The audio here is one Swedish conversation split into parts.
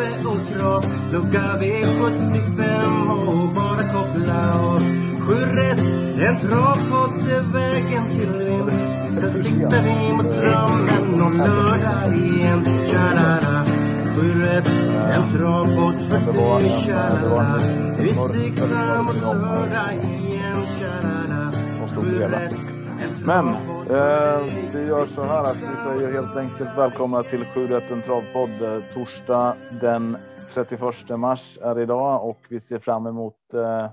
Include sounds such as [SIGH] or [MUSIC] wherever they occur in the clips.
Tobbe och Trav Lucka V75 och bara koppla av Sju rätt, en travpodd är vägen till vinst Sen siktar vi mot drömmen om lördag igen. Tja-la-la Sju rätt, en travpodd för dig Tja-la-la Vi siktar mot lördag igen. Tja-la-la Sju rätt, en Men eh, vi gör så här att vi säger helt enkelt välkomna till 7 en travpodd. Eh, Torsdag den 31 mars är idag och vi ser fram emot eh,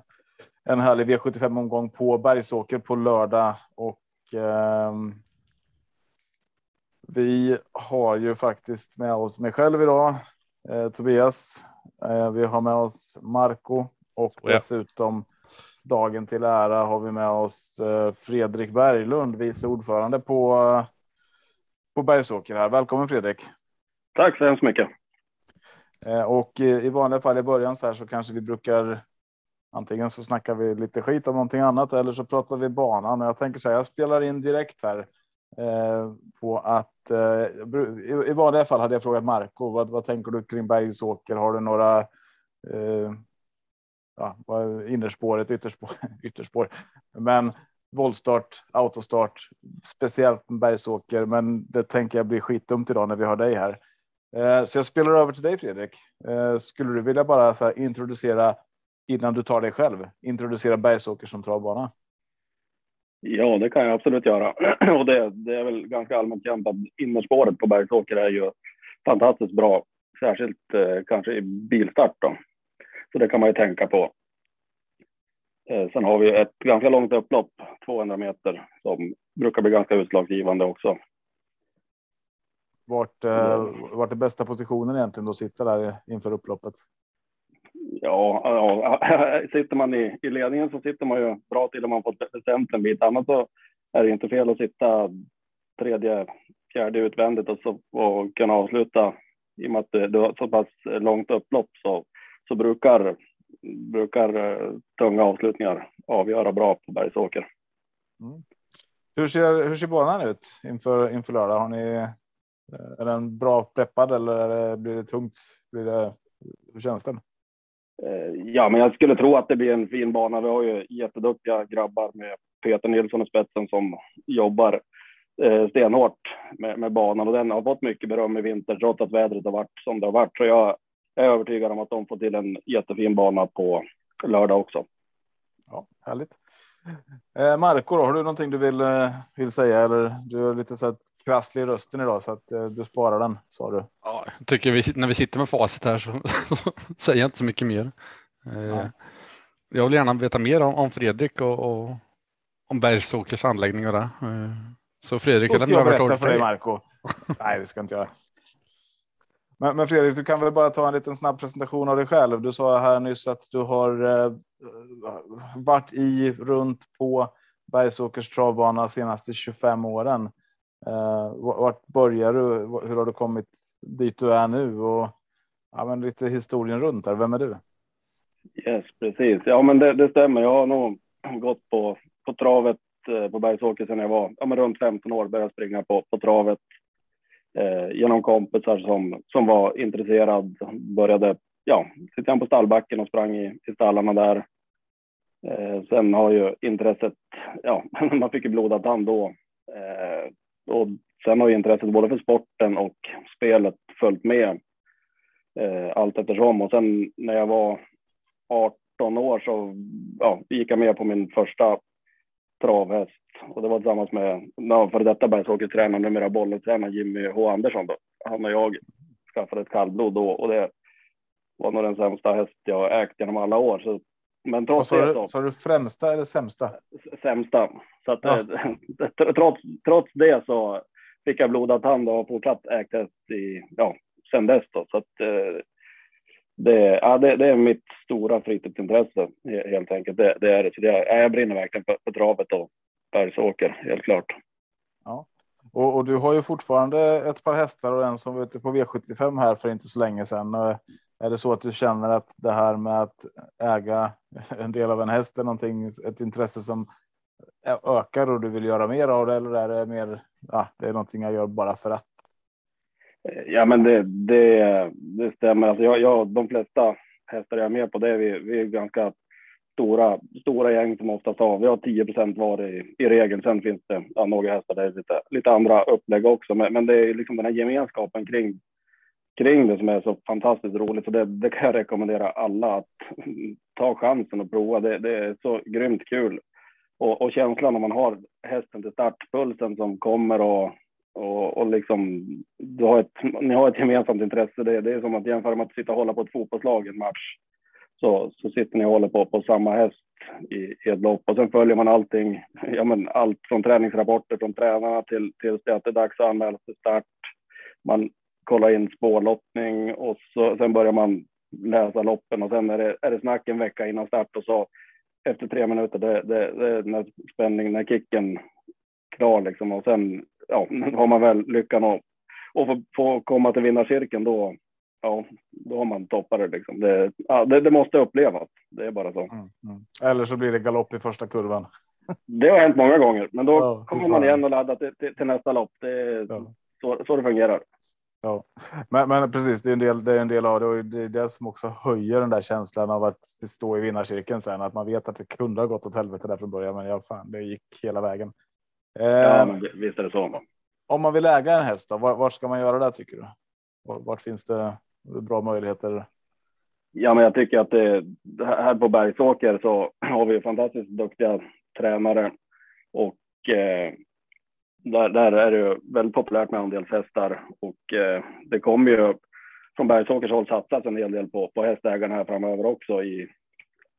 en härlig V75 omgång på Bergsåker på lördag och ehm, vi har ju faktiskt med oss mig själv idag, Tobias. Vi har med oss Marco och Ja. dessutom dagen till ära har vi med oss eh, Fredrik Berglund, vice ordförande på eh, på Bergsåker här. Välkommen Fredrik. Tack så hemskt mycket. Eh, Och i, vanliga fall i början så här så kanske vi brukar antingen så snackar vi lite skit om någonting annat eller så pratar vi banan. Jag tänker så här, jag spelar in direkt här på att i, vanliga fall hade jag frågat Marco vad, vad tänker du kring Bergsåker? Har du några ja, innerspåret, ytterspår, [LAUGHS] ytterspår, men voltstart, autostart, speciellt Bergsåker. Men det tänker jag blir skitdumt idag när vi har dig här. Eh, så jag spelar över till dig Fredrik. Eh, skulle du vilja bara så här introducera innan du tar dig själv, introducera Bergsåker som travbana? Ja, det kan jag absolut göra. [CLEARS THROAT] Och det, det är väl ganska allmänt känt att innerspåret på Bergsåker är ju fantastiskt bra, särskilt eh, kanske i bilstart då. Så det kan man ju tänka på. Eh, sen har vi ett ganska långt upplopp, 200 meter, som brukar bli ganska utslagsgivande också. Vart, eh, vart är bästa positionen egentligen då sitta där inför upploppet? Ja, ja, [LAUGHS] sitter man i, i ledningen så sitter man ju bra till om man fått bestämt en bit. Annars så är det inte fel att sitta tredje, fjärde utvändigt och, så, och kunna avsluta. I och med att det- har så pass långt upplopp så, så brukar, brukar eh, tunga avslutningar avgöra bra på Bergsåker. Hur ser, hur ser banan ut inför, inför lördag? Har ni, eh, är den bra preppad eller blir det tungt? Blir det, hur känns den? Eh, Ja, men jag skulle tro att det blir en fin bana. Vi har ju jätteduktiga grabbar med Peter Nilsson i spetsen som jobbar stenhårt med, med banan och den har fått mycket beröm i vinter trots att vädret har varit som det har varit. Så jag är övertygad om att de får till en jättefin bana på lördag också. Ja, härligt. Eh, Marco, då, har du någonting du vill, eh, vill säga? Eller du är lite så här krasslig i rösten idag så att eh, du sparar den, sa du. Ja, jag tycker vi, när vi sitter med facit här så [LAUGHS] säger jag inte så mycket mer. Eh, Ja. Jag vill gärna veta mer om, om Fredrik och, och om Bergsåkers anläggning och det. Eh, Så Fredrik, Då jag ska jag berätta för dig, dig. Marco. Nej, det ska jag inte göra. Men, men Fredrik, du kan väl bara ta en liten snabb presentation av dig själv. Du sa här nyss att du har eh, varit i runt på Bergsåkers travbana senaste 25 åren. Eh, vart börjar du? Hur har du kommit dit du är nu? Och ja, men lite historien runt där. Vem är du? Yes, precis. Ja, men det, det stämmer. Jag har nog gått på, på travet eh, på Bergsåker sedan jag var ja, men runt 15 år. Började springa på, på travet eh, genom kompisar som, som var intresserad. Började, ja, sitta på stallbacken och sprang i, i stallarna där. Eh, sen har ju intresset, ja, [LAUGHS] man fick ju blodad tand då. Eh, och sen har ju intresset både för sporten och spelet följt med eh, allt eftersom. Och sen när jag var 18 år så ja, gick jag med på min första travhäst och det var tillsammans med ja, före detta bergsåkertränaren, numera bolltränaren Jimmy H Andersson. Då. Han och jag skaffade ett kallblod då och det var nog den sämsta häst jag ägt genom alla år. Så, men trots det du, så, du främsta eller sämsta? sämsta. Så att, Ja. eh, [LAUGHS] trots, trots det så fick jag blodad tand och har fortsatt ägt häst i ja, sedan dess. Då. Så att, eh, det, ja, det, det, är mitt stora fritidsintresse helt enkelt. Det, det är det. Så det, jag brinner verkligen för, för travet och bergsåker, helt klart. Ja. Och, och, du har ju fortfarande ett par hästar och en som var ute på V75 här för inte så länge sedan. Är det så att du känner att det här med att äga [LAUGHS] en del av en häst är någonting, ett intresse som ökar och du vill göra mer av det eller är det mer, ja, det är någonting jag gör bara för att? Ja, men det, det, det stämmer. Alltså jag, jag, de flesta hästar jag är med på det. Vi, vi är ganska stora, stora gäng som oftast har. Vi har 10 var i, i regel. Sen finns det ja, några hästar där det är lite, lite andra upplägg också. Men, men det är liksom den här gemenskapen kring, kring det som är så fantastiskt roligt. Så det, det kan jag rekommendera alla att ta chansen och prova. Det, det är så grymt kul. Och, och känslan när man har hästen till startpulsen som kommer och och, och liksom, du har ett, ni har ett gemensamt intresse. Det, det är som att jämföra med att sitta och hålla på ett fotbollslag i en match. Så, så sitter ni och håller på, på samma häst i, i ett lopp och sen följer man allting. Ja, men allt från träningsrapporter från tränarna till, till att det är dags att anmäla till start. Man kollar in spårlottning och så, sen börjar man läsa loppen och sen är det, är det snack en vecka innan start och så efter tre minuter, det, det, det är när spänningen, när kicken klar liksom och sen ja, [LAUGHS] har man väl lyckan att och få, få komma till vinnarcirkeln då, ja, då har man toppat det liksom. Det, ja, det, det måste upplevas. Det är bara så. Mm, mm. Eller så blir det galopp i första kurvan. Det har hänt många gånger, men då ja, kommer man igen och laddar till, till, till nästa lopp. Det är ja. så, så det fungerar. Ja, men, men precis, det är en del. Det är en del av det och det är det som också höjer den där känslan av att stå i vinnarcirkeln sen, att man vet att det kunde ha gått åt helvete där från början, men ja, fan, det gick hela vägen. Ja, men visst är det så. Om man vill äga en häst, då, var, ska man göra det tycker du? Vart finns det bra möjligheter? Ja, men jag tycker att det, här på Bergsåker så har vi fantastiskt duktiga tränare och eh, där, där är det väldigt populärt med andelshästar och eh, det kommer ju från Bergsåkers håll satsas en hel del på, på hästägarna här framöver också i,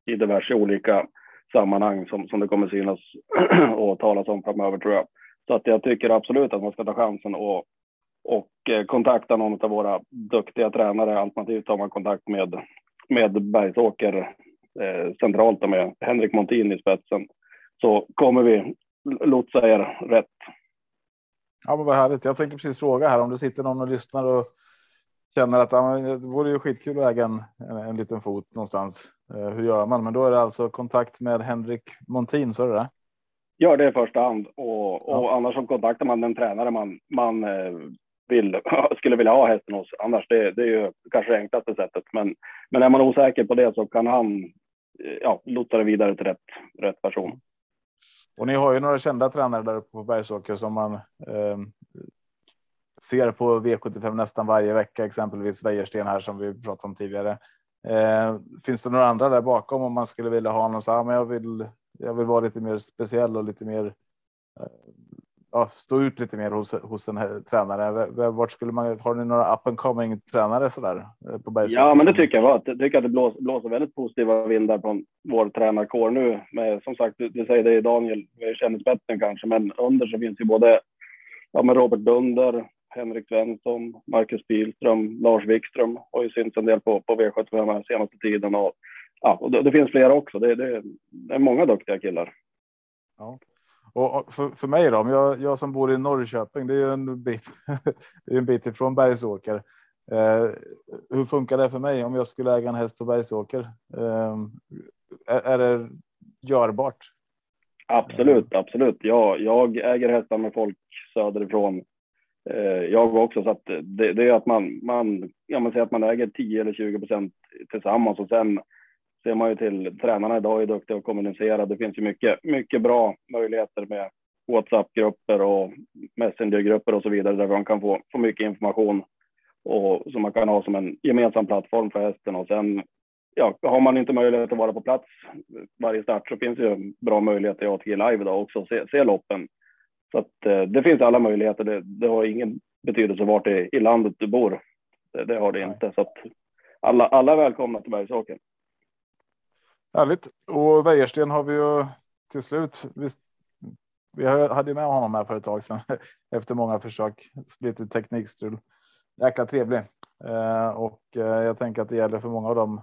i diverse olika sammanhang som, som det kommer synas [CLEARS THROAT] och talas om framöver tror jag. Så att jag tycker absolut att man ska ta chansen och, och eh, kontakta någon av våra duktiga tränare. Alternativt tar man kontakt med, med Bergsåker eh, centralt med Henrik Montin i spetsen. Så kommer vi lotsa er rätt. Ja, men vad härligt. Jag tänkte precis fråga här om det sitter någon och lyssnar och känner att ja, det vore ju skitkul att äga en, en, en liten fot någonstans. Eh, hur gör man? Men då är det alltså kontakt med Henrik Montin, så är det? Ja, det är i första hand och, och ja. annars så kontaktar man den tränare man, man eh, vill, [LAUGHS] skulle vilja ha hästen hos. Annars det, det är ju kanske det enklaste sättet. Men, men är man osäker på det så kan han eh, ja, lotsa det vidare till rätt, rätt person. Och ni har ju några kända tränare där uppe på Bergsåker som man eh, ser på V75 nästan varje vecka, exempelvis Wäjersten här som vi pratade om tidigare. Eh, finns det några andra där bakom om man skulle vilja ha någon så här, men jag vill, jag vill vara lite mer speciell och lite mer eh, ja, stå ut lite mer hos, hos en här, tränare. Vart skulle man, har ni några up and coming tränare så där eh, på Bergsåker? Ja, men det tycker jag. Jag tycker att det blåser, blåser väldigt positiva vindar från vår tränarkår nu. Men som sagt, du, du säger det Daniel, vi känner spetsen kanske, men under så finns ju både ja, med Robert Dunder, Henrik Svensson, Marcus Pilström, Lars Wikström har ju synts en del på, på V75 den senaste tiden. Och, ja, och det, det, finns flera också. Det, det, det, är många duktiga killar. Ja. Och för, för mig då, jag, jag som bor i Norrköping, det är ju en bit, [LAUGHS] det är en bit ifrån Bergsåker. Eh, hur funkar det för mig om jag skulle äga en häst på Bergsåker? Eh, är, är det görbart? Absolut, absolut. Ja, jag äger hästar med folk söderifrån Eh, jag också. Så att det, det, är att man, man, ja, man säger att man äger 10 eller 20 procent tillsammans och sen ser man ju till tränarna idag är duktiga att kommunicera. Det finns ju mycket, mycket bra möjligheter med WhatsApp-grupper och Messenger-grupper och så vidare där man kan få, få mycket information och som man kan ha som en gemensam plattform för hästen och sen ja, har man inte möjlighet att vara på plats varje start så finns ju bra möjligheter i ATG Live idag också se, se loppen så att eh, det finns alla möjligheter. Det, det har ingen betydelse vart i, i landet du bor. Det, det har det inte. Så att alla, alla är välkomna till Bergsåker. Härligt. Och Wäjersten har vi ju till slut. Visst, vi hade med honom här för ett tag sedan [LAUGHS] efter många försök. Lite teknikstrul. Jäkla trevlig. Eh, och eh, jag tänker att det gäller för många av dem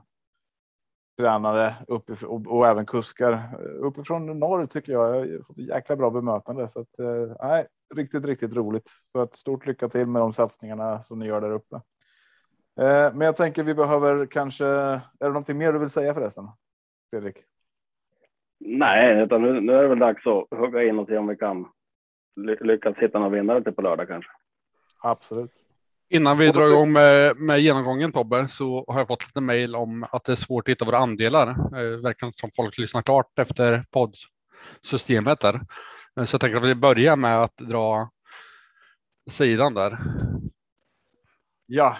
tränare uppifrån och, och även kuskar eh, uppifrån norr tycker jag. Jäkla bra bemötande så att eh, nej, riktigt, riktigt roligt. Så ett stort lycka till med de satsningarna som ni gör där uppe. Eh, men jag tänker vi behöver kanske. Är det någonting mer du vill säga förresten? Fredrik? Nej, utan nu, nu är det väl dags att hugga in och se om vi kan lyckas hitta någon vinnare till på lördag kanske. Absolut. Innan vi drar igång med, med genomgången Tobbe så har jag fått lite mejl om att det är svårt att hitta våra andelar. Eh, verkar som folk lyssnar klart efter poddsystemet där. Så jag tänker att vi börjar med att dra sidan där. Ja,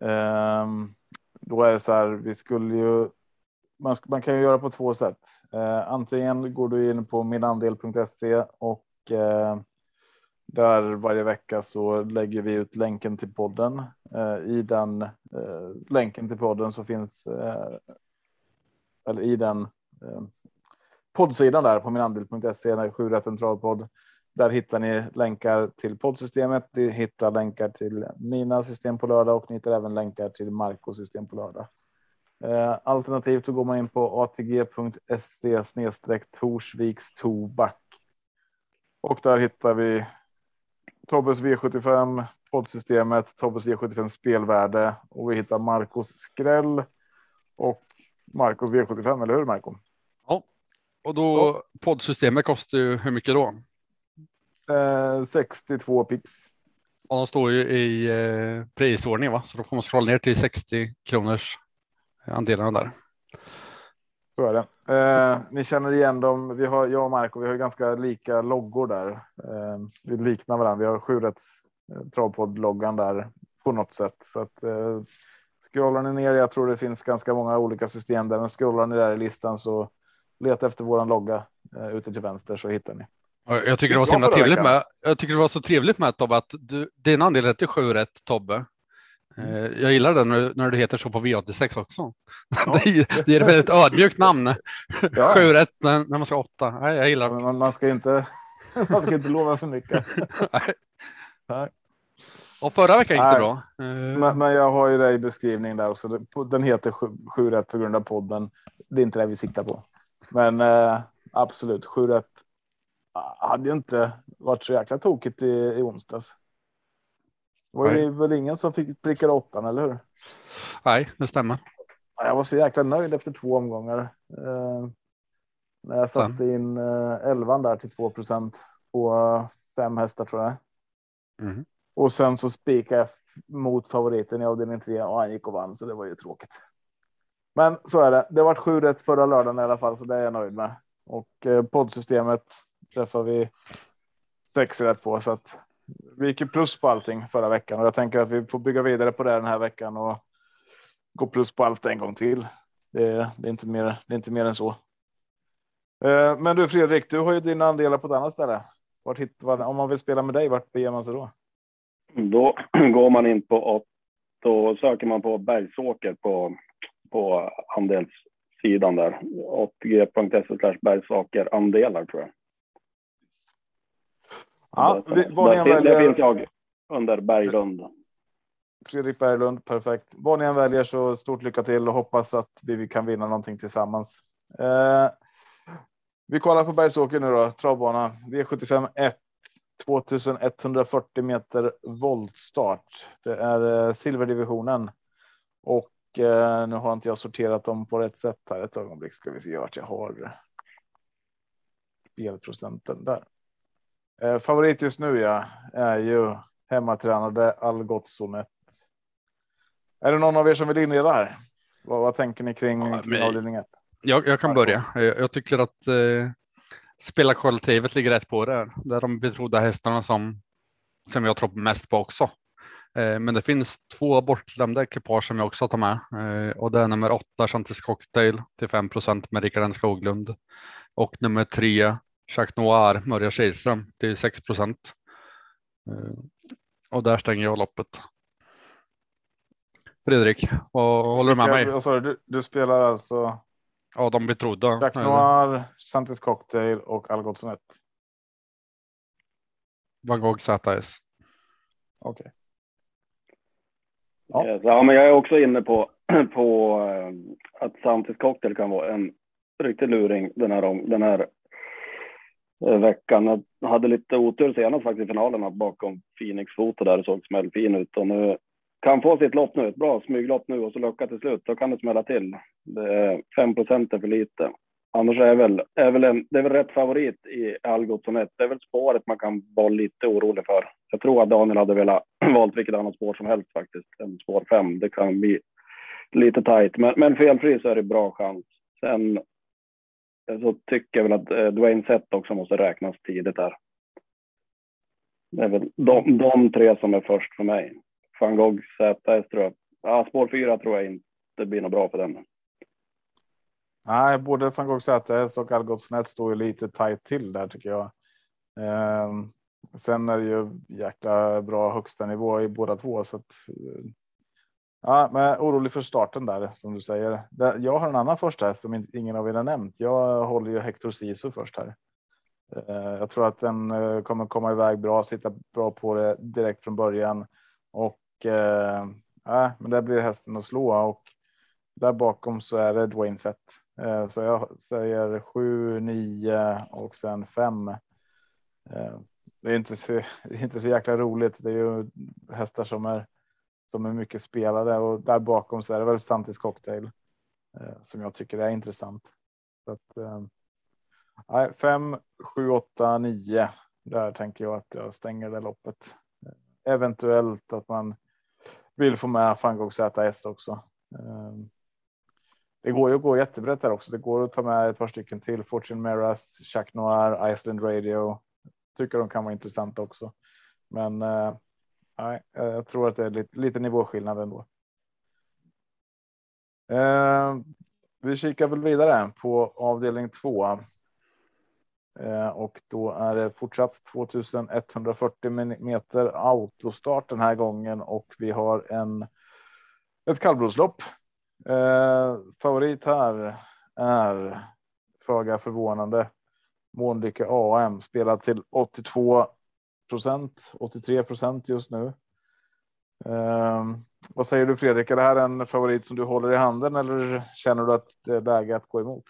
um, då är det så här. Vi skulle ju. Man, man kan ju göra på två sätt. Eh, antingen går du in på minandel.se och eh, där varje vecka så lägger vi ut länken till podden. Eh, I den eh, länken till podden så finns eh, eller i den eh, poddsidan där på minandel.se, sju rätt podd. Där hittar ni länkar till poddsystemet. Ni hittar länkar till mina system på lördag och ni hittar även länkar till Marcos system på lördag. Alternativt så går man in på atg.se snedstreck Torsviks Tobak. Och där hittar vi Tobbes V75 poddsystemet, Tobbes V75 spelvärde och vi hittar Marcos skräll och Marcos V75, eller hur Marco? Ja, och då ja. poddsystemet kostar ju hur mycket då? Eh, 62 pix. Och de står ju i eh, prisordning, va? Så då får man scrolla ner till 60 kronors andelarna där. Så är det. Eh, ni känner igen dem. Vi har, jag och Marco, vi har ganska lika loggor där. Eh, vi liknar varandra. Vi har sjurätts eh, travpodd-loggan där på något sätt. Så att, eh, scrollar ni ner, jag tror det finns ganska många olika system där, men scrollar ni där i listan så leta efter våran logga eh, ute till vänster så hittar ni. Jag tycker det var så himla trevligt med. Jag tycker det var så trevligt med Tobbe att du, din andel är till sju rätt Tobbe Eh, jag gillar det när, när det heter så på V86 också. Ja. [LAUGHS] det, är, det är ett väldigt ödmjukt namn. Ja. [LAUGHS] Sju rätt när, när man ska åtta. Nej, jag gillar det. Man, man, ska inte, [LAUGHS] man ska inte lova för mycket. Nej. Nej. Och förra veckan gick det bra. Eh. Men, men, jag har ju det i beskrivningen där också. Den heter sju, sju rätt på grund av podden. Det är inte det vi siktar på. Men eh, absolut, sju rätt hade ju inte varit så jäkla tokigt i, i onsdags. Det var ju väl ingen som fick pricka åttan, eller hur? Nej, det stämmer. Jag var så jäkla nöjd efter två omgångar. Eh, när jag satte in eh, elvan där till 2% på uh, fem hästar tror jag. Mm. Och sen så spikade jag mot favoriten i avdelning 3 och han gick och vann så det var ju tråkigt. Men så är det. Det var sju rätt förra lördagen i alla fall så det är jag nöjd med. Och eh, poddsystemet träffar vi sex rätt på så att vi gick ju plus på allting förra veckan och jag tänker att vi får bygga vidare på det den här veckan och gå plus på allt en gång till. Det är, det är inte mer. Det är inte mer än så. Eh, men du Fredrik, du har ju dina andelar på ett annat ställe. Vart hit, om man vill spela med dig, vart beger man sig då? Då [CLEARS THROAT] går man in på då söker man på Bergsåker på, på andelssidan där. 8g.se bergsåker andelar tror jag. Ja, vi, vad där, väljer... där finns jag under Berglund. Fredrik Berglund, perfekt. Vad ni än väljer så stort lycka till och hoppas att vi kan vinna någonting tillsammans. Eh, vi kollar på Bergsåker nu då, travbana V75 1. 2140 meter voltstart. Det är eh, silverdivisionen och eh, nu har inte jag sorterat dem på rätt sätt här. Ett ögonblick ska vi se vart jag har spelprocenten där. Eh, favorit just nu ja, är ju hemmatränade Algotsson Är det någon av er som vill inleda här? Vad, vad tänker ni kring, ja, kring avdelning 1? Jag, jag, kan börja. Jag, jag tycker att eh, spelarkollektivet ligger rätt på det. Det är de betrodda hästarna som, som jag tror mest på också. Eh, men det finns två bortglömda ekipage som jag också tar med eh, och det är nummer åtta Chantis Cocktail till 5 med Rickard Skoglund och nummer tre Jacques Noir, Mörja Kihlström till 6 procent. Eh, och där stänger jag loppet. Fredrik, vad håller du med mig? Jag, sorry, du, du spelar alltså? Ja, de betrodda. Jacques Noir, Santis Cocktail och Algotsson 1. Van Gogh ZS. Okej. Okay. Ja. Ja, men jag är också inne på, på eh, att Santis cocktail kan vara en riktig luring den här, den här Eh, veckan. Jag hade lite otur senast faktiskt i finalen bakom Phoenix Foto där det såg smällfin ut och nu kan få sitt lopp nu, ett bra smyglopp nu och så lucka till slut, då kan det smälla till. Det är 5 procent är för lite. Annars är väl, är väl en, det är väl rätt favorit i Algotsson 1. Det är väl spåret man kan vara lite orolig för. Jag tror att Daniel hade velat [CLEARS THROAT] valt vilket annat spår som helst faktiskt än spår 5. Det kan bli lite tajt, men, men felfri så är det bra chans. Sen så tycker jag väl att eh, Dwayne Sett också måste räknas tidigt där. Det är väl de, de tre som är först för mig. Van Gogh, ZS tror jag. Ja, spår 4 tror jag inte blir något bra för den. Nej, både van Gogh ZS och Algotsnet står ju lite tajt till där tycker jag. Ehm, sen är det ju jäkla bra högsta nivå i båda två så att. Eh, Ja, men orolig för starten där som du säger. Jag har en annan första häst som ingen av er har nämnt. Jag håller ju Hector Sisu först här. Eh, jag tror att den eh, kommer komma iväg bra, sitta bra på det direkt från början och eh, ja, men där blir hästen att slå och där bakom så är det Dwayne Sett. Så jag säger 7, 9 och sen 5. Det är inte så, [LAUGHS] det är inte så jäkla roligt. Det är ju hästar som är som är mycket spelade och där bakom så är det väl Santis cocktail eh, som jag tycker är intressant. Så att, eh, nej, 5, 7, 8, 9. Där tänker jag att jag stänger det loppet. Eh, eventuellt att man vill få med van Gogh ZS också eh, det går ju att gå jättebrett där också. Det går att ta med ett par stycken till. Fortune Meras, Chuck Noir, Iceland Radio. Tycker de kan vara intressanta också. Men nej, eh, jag tror att det är lite, lite nivåskillnad ändå. Eh, vi kikar väl vidare på avdelning två. Eh, och då är det fortsatt 2140 meter autostart den här gången och vi har en ett kallblodslopp Eh, favorit här är föga förvånande. Månlycke AM spelad till 82 procent, 83 procent just nu. Eh, vad säger du Fredrik? Är det här en favorit som du håller i handen eller känner du att det är läge att gå emot?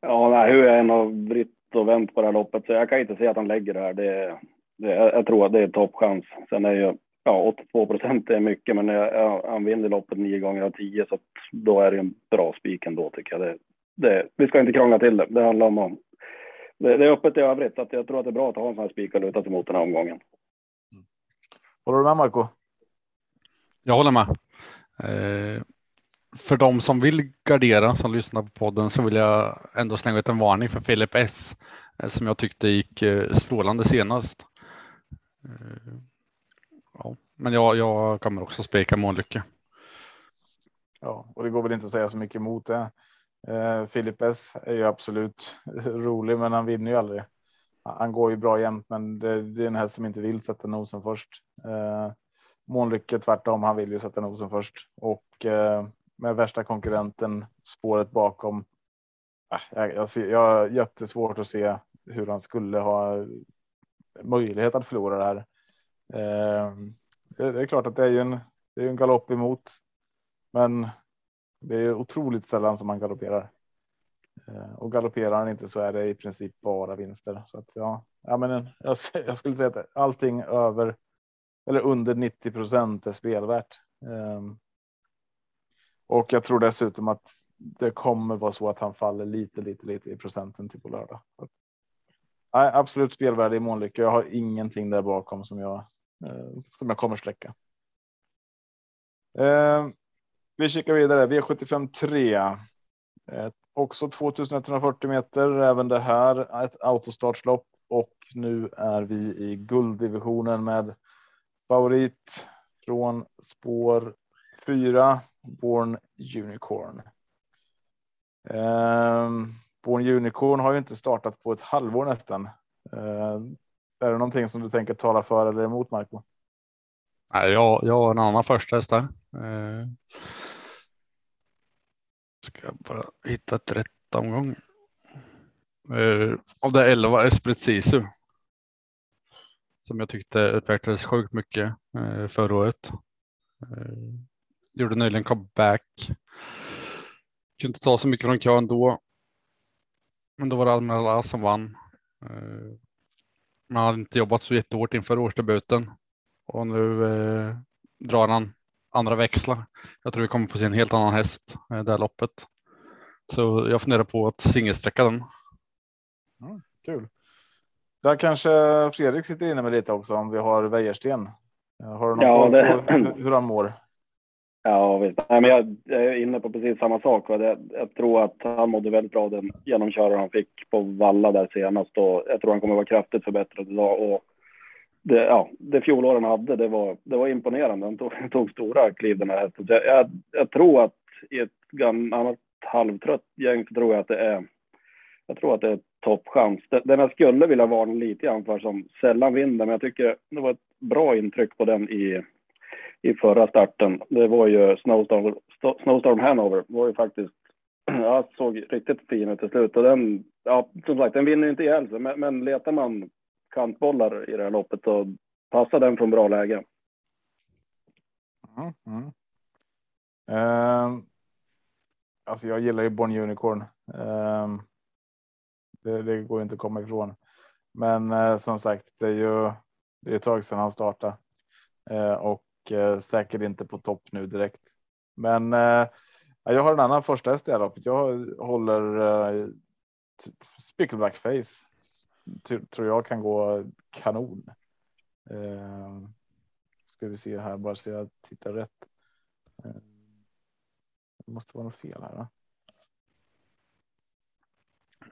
Ja, nej, hur jag än har vritt och vänt på det här loppet så jag kan inte se att han lägger det här. Det, det, jag tror att det är toppchans. Sen är ju ja, 82 procent är mycket, men jag, han vinner loppet nio gånger av tio, så då är det en bra spik ändå tycker jag. Det, det, vi ska inte krångla till det. Det handlar om att det, det är öppet i övrigt, så att jag tror att det är bra att ha en sån här spik att luta sig mot den här omgången. Håller du med Marco? Jag håller med. Eh, för de som vill gardera som lyssnar på podden så vill jag ändå slänga ut en varning för Filip S eh, som jag tyckte gick eh, strålande senast. Eh, ja, men jag, jag kommer också spika mållycke. Ja, och det går väl inte att säga så mycket emot det. Eh, Filip S är ju absolut rolig, men han vinner ju aldrig. Han går ju bra jämt, men det, det är en häst som inte vill sätta nosen först. Eh, Månlycke tvärtom, han vill ju sätta nosen först och eh, med värsta konkurrenten spåret bakom. Eh, jag, jag, ser, jag har jättesvårt att se hur han skulle ha möjlighet att förlora det här. Ehm, det är klart att det är ju en, det är en galopp emot, men det är otroligt sällan som man galopperar. Eh, och galopperar han inte så är det i princip bara vinster. Så att ja, ja men [LAUGHS] jag, jag skulle säga att allting över eller under 90 procent är spelvärt. Ehm, och jag tror dessutom att det kommer vara så att han faller lite, lite, lite i procenten till på lördag. Nej, absolut spelvärde i månlycka. Jag har ingenting där bakom som jag eh, som jag kommer släcka. Ehm, vi kikar vidare. V75 3. Eh, också 2140 meter. Även det här ett autostartslopp och nu är vi i gulddivisionen med favorit från spår 4 Born Unicorn. Eh, Born Unicorn har ju inte startat på ett halvår nästan. Eh, är det någonting som du tänker tala för eller emot Marco? Nej, jag, jag har en annan första häst där. Eh, ska jag bara hitta ett rätt omgång. Eh, av det 11 Esprit Sisu. Som jag tyckte utvecklades sjukt mycket eh, förra året. Eh, gjorde nyligen comeback. Kunde inte ta så mycket från kön då. Men då var det Almela som vann. Man hade inte jobbat så jättehårt inför årsdebuten och nu eh, drar han andra växlar. Jag tror vi kommer få se en helt annan häst eh, det här loppet. Så jag funderar på att singelsträcka den. Mm, kul. Där kanske Fredrik sitter inne med lite också om vi har Wäjersten. Har du någon ja, det... på hur han mår? Ja, visst. Nej, men jag är inne på precis samma sak. Jag, jag tror att han mådde väldigt bra den genomkörare han fick på Valla där senast och jag tror han kommer vara kraftigt förbättrad idag. Och det, ja, det fjolåren hade, det var, det var imponerande. Han tog, [LAUGHS] tog stora kliv den här hästen. Jag, jag, jag, tror att i ett annat halvtrött gäng så tror jag att det är, jag tror att det är toppchans. Den jag skulle vilja varna lite grann för som sällan vinner, men jag tycker det var ett bra intryck på den i, i förra starten. Det var ju Snowstorm, Snowstorm Hanover, var ju faktiskt, [CLEARS THROAT] ja, såg riktigt fin ut till slut och den, ja, som sagt, den vinner inte ihjäl sig, men, men letar man kantbollar i det här loppet och passa den från bra läge. Mm, mm. Uh, alltså jag gillar ju Born Unicorn. Uh, det, det, går inte att komma ifrån. Men uh, som sagt, det är ju det är ett tag sedan han startade eh, och eh, säkert inte på topp nu direkt. Men jag har en annan första häst i loppet. Jag håller Spickleback Face tror jag kan gå kanon. Eh, ska vi se här bara så jag tittar rätt. Eh, det måste vara något fel här. Va?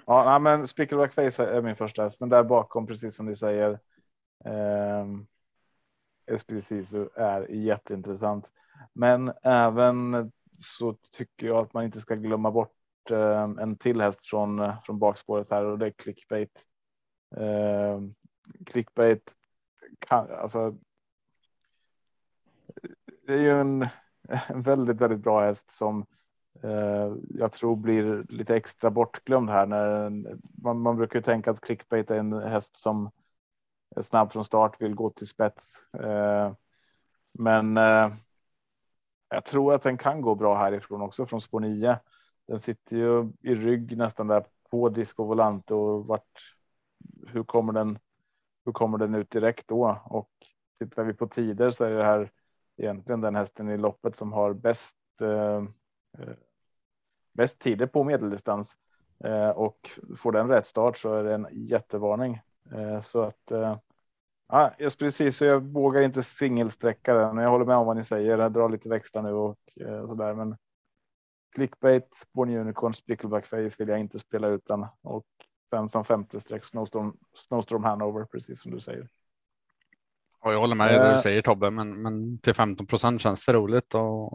Ja, nej, men Spickleback Face är min första häst, men där bakom, precis som ni säger. Eh, Espriciso är jätteintressant, men även så tycker jag att man inte ska glömma bort eh, en till häst från eh, från bakspåret här och det är clickbait. Eh, clickbait kan alltså. Det är ju en, en väldigt, väldigt bra häst som eh, jag tror blir lite extra bortglömd här när man, man brukar ju tänka att clickbait är en häst som är snabb från start, vill gå till spets. Eh, men eh, jag tror att den kan gå bra härifrån också från spår 9. Den sitter ju i rygg nästan där på disco volante och vart hur kommer den? Hur kommer den ut direkt då? Och tittar vi på tider så är det här egentligen den hästen i loppet som har bäst. Eh, eh bäst tider på medeldistans eh, och får den rätt start så är det en jättevarning. Eh, så att eh, Ja, just precis. Så jag vågar inte singelsträcka den. Jag håller med om vad ni säger. Jag drar lite växlar nu och eh, så där, men clickbait, Born Unicorn, Spickleback Face vill jag inte spela utan och den som femte streck Snowstorm, Snowstorm Hanover, precis som du säger. Och jag håller med dig det du eh. säger Tobbe, men, men till 15 procent känns det roligt att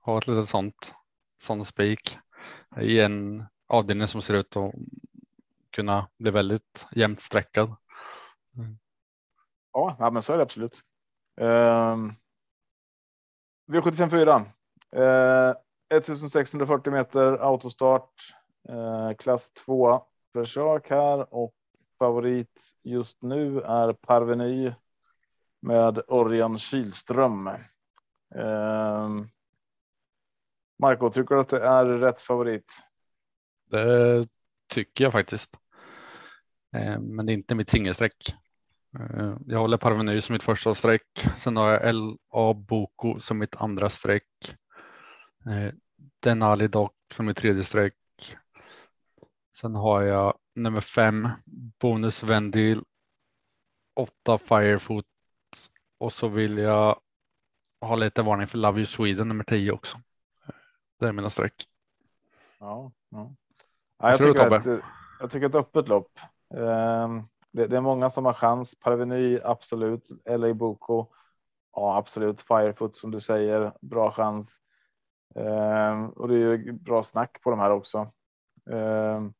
ha ett litet sånt, sån spik i en avdelning som ser ut att kunna bli väldigt jämnt streckad. Mm. Ja, ja, men så är det absolut. Uh, V75 4. Uh, 1640 meter autostart, uh, klass 2 försök här och favorit just nu är Parveny med Örjan Kihlström. Eh, Marco, tycker du att det är rätt favorit? Det tycker jag faktiskt. Eh, men det är inte mitt singelsträck. Eh, jag håller Parveny som mitt första streck. Sen har jag LA Boko som mitt andra streck. Eh, Denali dock som mitt tredje streck. Sen har jag nummer fem bonus Vendil. Åtta Firefoot och så vill jag ha lite varning för Love You Sweden nummer 10 också. Det är mina streck. Ja, ja. ja jag, tycker att, jag tycker ett öppet lopp. Um, det, det, är många som har chans. Parveny absolut. LA Boko. Ja, absolut. Firefoot som du säger. Bra chans. Um, och det är ju bra snack på de här också. Um,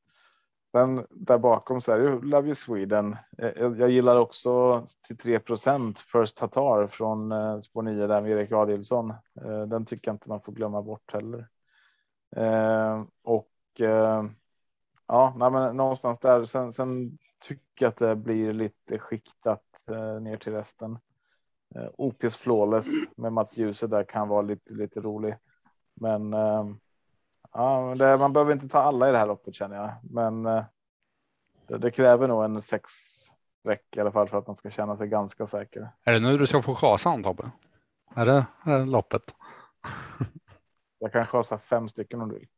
Sen där bakom så är det Love You Sweden. Eh, jag gillar också till 3 First Tatar från eh, spår 9 där med Erik Adielsson. Eh, den tycker jag inte man får glömma bort heller. Eh, och eh, ja, nej, men någonstans där. Sen, sen tycker jag att det blir lite skiktat ner till resten. Eh, OPS flawless med Mats Djuse där kan vara lite, lite rolig. Men ja, det, man behöver inte ta alla i det här loppet känner jag, men eh, det, det kräver nog en sex streck i alla fall för att man ska känna sig ganska säker. Är det nu du ska få chasan Tobbe? Är det, är det loppet? [LAUGHS] Jag kan chasa fem stycken om du vill.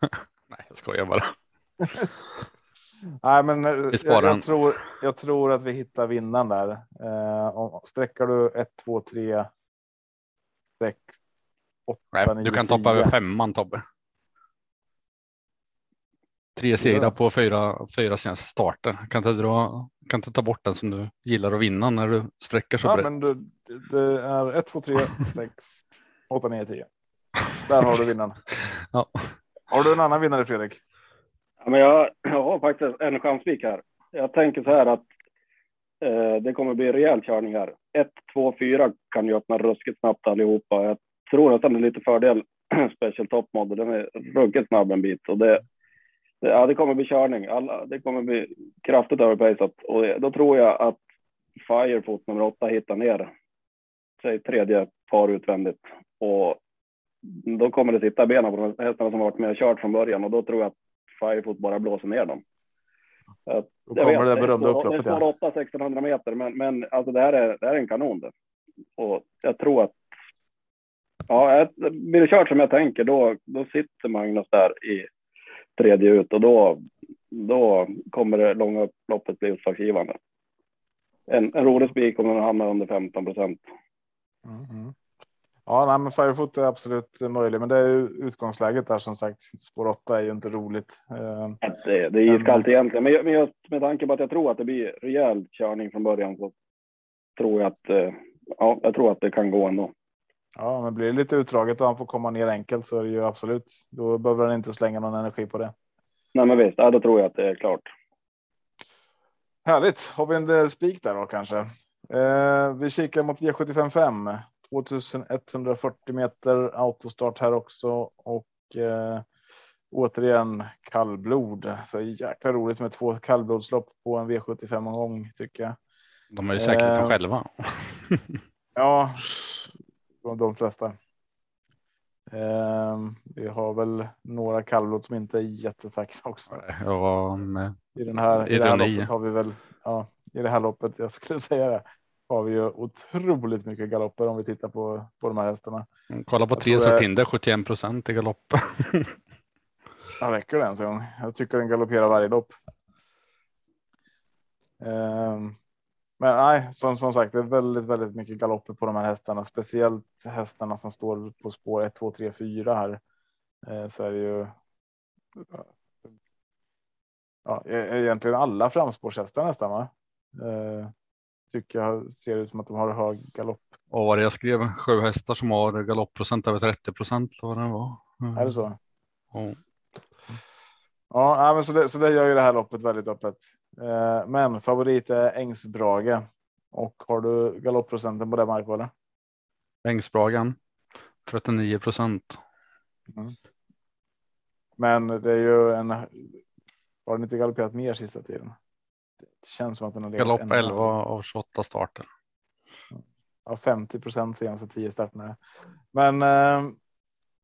[LAUGHS] Nej, jag skojar bara. [LAUGHS] Nej, men eh, jag, jag, tror, jag tror att vi hittar vinnaren där. Eh, sträckar du 1, 2, 3, 6, 8, 9, Du kan toppa över femman Tobbe. Tre segrar på fyra, fyra senaste starter. Kan inte, dra, kan inte ta bort den som du gillar att vinna när du sträcker så ja, brett. Men du, det är 1, 2, 3, 6, 8, 9, 10. Där har du vinnaren. [LAUGHS] Ja. Har du en annan vinnare Fredrik? Ja, men jag, jag har faktiskt en chansvik här. Jag tänker så här att eh, det kommer bli rejäl körning här. 1, 2, 4 kan ju öppna ruskigt snabbt allihopa. Jag tror att det är lite fördel [CLEARS THROAT] Special Top Model. Den är ruggigt snabb en bit och det, ja, det kommer bli körning. Alla, det kommer bli kraftigt överpejsat och då tror jag att Firefoot nummer 8 hittar ner. Säg tredje par utvändigt och då kommer det sitta benen på de hästarna som varit med och kört från början och då tror jag att Firefoot bara blåser ner dem. Då kommer vet, det berömda upploppet. Det är 8 1600 meter, men, men alltså det här är, det här är en kanon. Det. Och jag tror att ja, blir det kört som jag tänker, då, då sitter Magnus där i tredje ut och då, då kommer det långa upploppet bli utslagsgivande. En, en rolig spik om den hamnar under 15 procent. Mm. Ja, nej, men Firefoot är absolut möjlig, men det är ju utgångsläget där som sagt. Spår 8 är ju inte roligt. Eh, det, det är iskallt egentligen, men, men just med tanke på att jag tror att det blir rejäl körning från början så tror jag att eh, ja, jag tror att det kan gå ändå. Ja, men blir det lite utdraget och han får komma ner enkelt så är det ju absolut. Då behöver han inte slänga någon energi på det. Nej, men visst, ja, då tror jag att det är klart. Härligt. Har vi en spik där då kanske? Eh, vi kikar mot V755. 2140 meter autostart här också och eh, återigen kallblod. Så jäkla roligt med två kallblodslopp på en V75 omgång tycker jag. De är ju säkert eh, själva. ja, de, de flesta. Eh, vi har väl några kallblod som inte är jättesäkra också. Ja, med I den här, i det här loppet har vi väl. Ja, i det här loppet. Jag skulle [LAUGHS] säga det har vi ju otroligt mycket galopper om vi tittar på, på de här hästarna. Mm, kolla på tre Tinder 71 procent i galopp. [LAUGHS] ja, räcker det ens en gång? Jag tycker den galopperar varje lopp. Um, men nej, som, som sagt, det är väldigt, väldigt mycket galopper på de här hästarna, speciellt hästarna som står på spår 1, 2, 3, 4 här. Uh, så är det ju. Ja, e-, egentligen alla framspårshästar nästan. Va? Uh, tycker jag ser ut som att de har hög galopp. Och vad det jag skrev, sju hästar som har galoppprocent över 30 procent vad det var. Mm. Är det så? Ja. Ja, men så det, så det gör ju det här loppet väldigt öppet. Eh, men favorit är Ängsbrage. Och har du galoppprocenten på det Marco? Eller? Ängsbragen 39 procent. Mm. Men det är ju en. Har den inte galopperat mer sista tiden? Det känns som att den har Galopp 11 av 28 starter. Ja, 50 procent senaste 10 starterna. Men eh,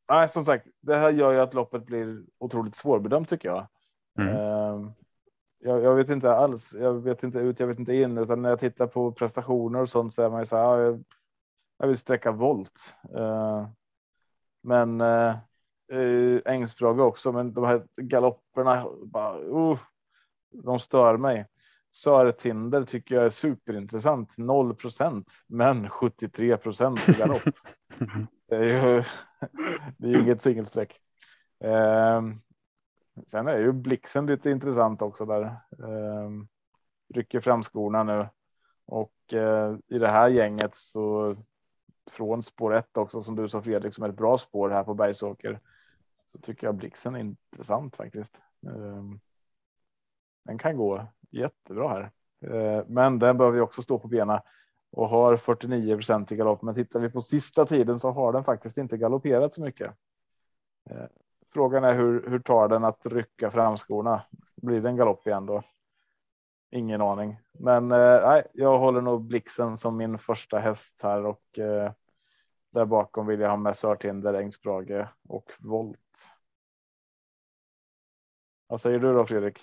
nej, som sagt, det här gör ju att loppet blir otroligt svårbedömt tycker jag. Mm. Eh, jag, jag, vet inte alls. Jag vet inte ut, jag vet inte in, utan när jag tittar på prestationer och sånt så är man ju så här. Ja, jag, jag vill sträcka volt. Eh, men eh, Ängsbrage också, men de här galopperna bara, uh, de stör mig. Sörtinder tycker jag är superintressant. 0 procent, men 73 procent galopp. [LAUGHS] det är ju [LAUGHS] det är inget singelsträck. Eh, sen är ju blixen lite intressant också där. Eh, rycker fram skorna nu och eh, i det här gänget så från spår ett också som du sa Fredrik som är ett bra spår här på Bergsåker. Så tycker jag blixen är intressant faktiskt. Eh, den kan gå jättebra här. Eh, men den behöver ju också stå på benen och har 49 procent i galopp. Men tittar vi på sista tiden så har den faktiskt inte galopperat så mycket. Eh, Frågan är hur, hur tar den att rycka framskorna? Blir det en galopp igen då? ingen aning, men eh, jag håller nog Blixen som min första häst här och eh, där bakom vill jag ha med Sörtinder, Engsbrage och Volt. Vad säger du då Fredrik?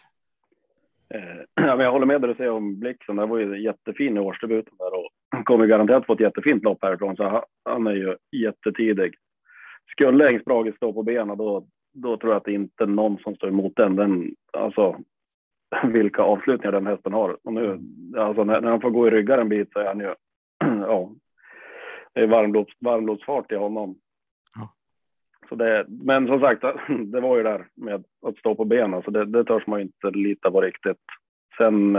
Eh, [CLEARS THROAT] ja, men jag håller med det du säger om Blixen. Det var ju jättefin i årsdebuten där och kommer garanterat få ett jättefint lopp härifrån. Så han är ju jättetidig. Skulle Engsbrage stå på benen då, då tror jag att det inte är någon som står emot den. den alltså, [LAUGHS] vilka avslutningar den hästen har. Och nu, alltså när, när han får gå i ryggar en bit så är han ju, [CLEARS THROAT] ja, det är varmblods, varmblodsfart i honom. Ja. Så det, men som sagt, [CLEARS THROAT] det var ju där med att stå på benen, så det, det törs man ju inte lita på riktigt. Sen,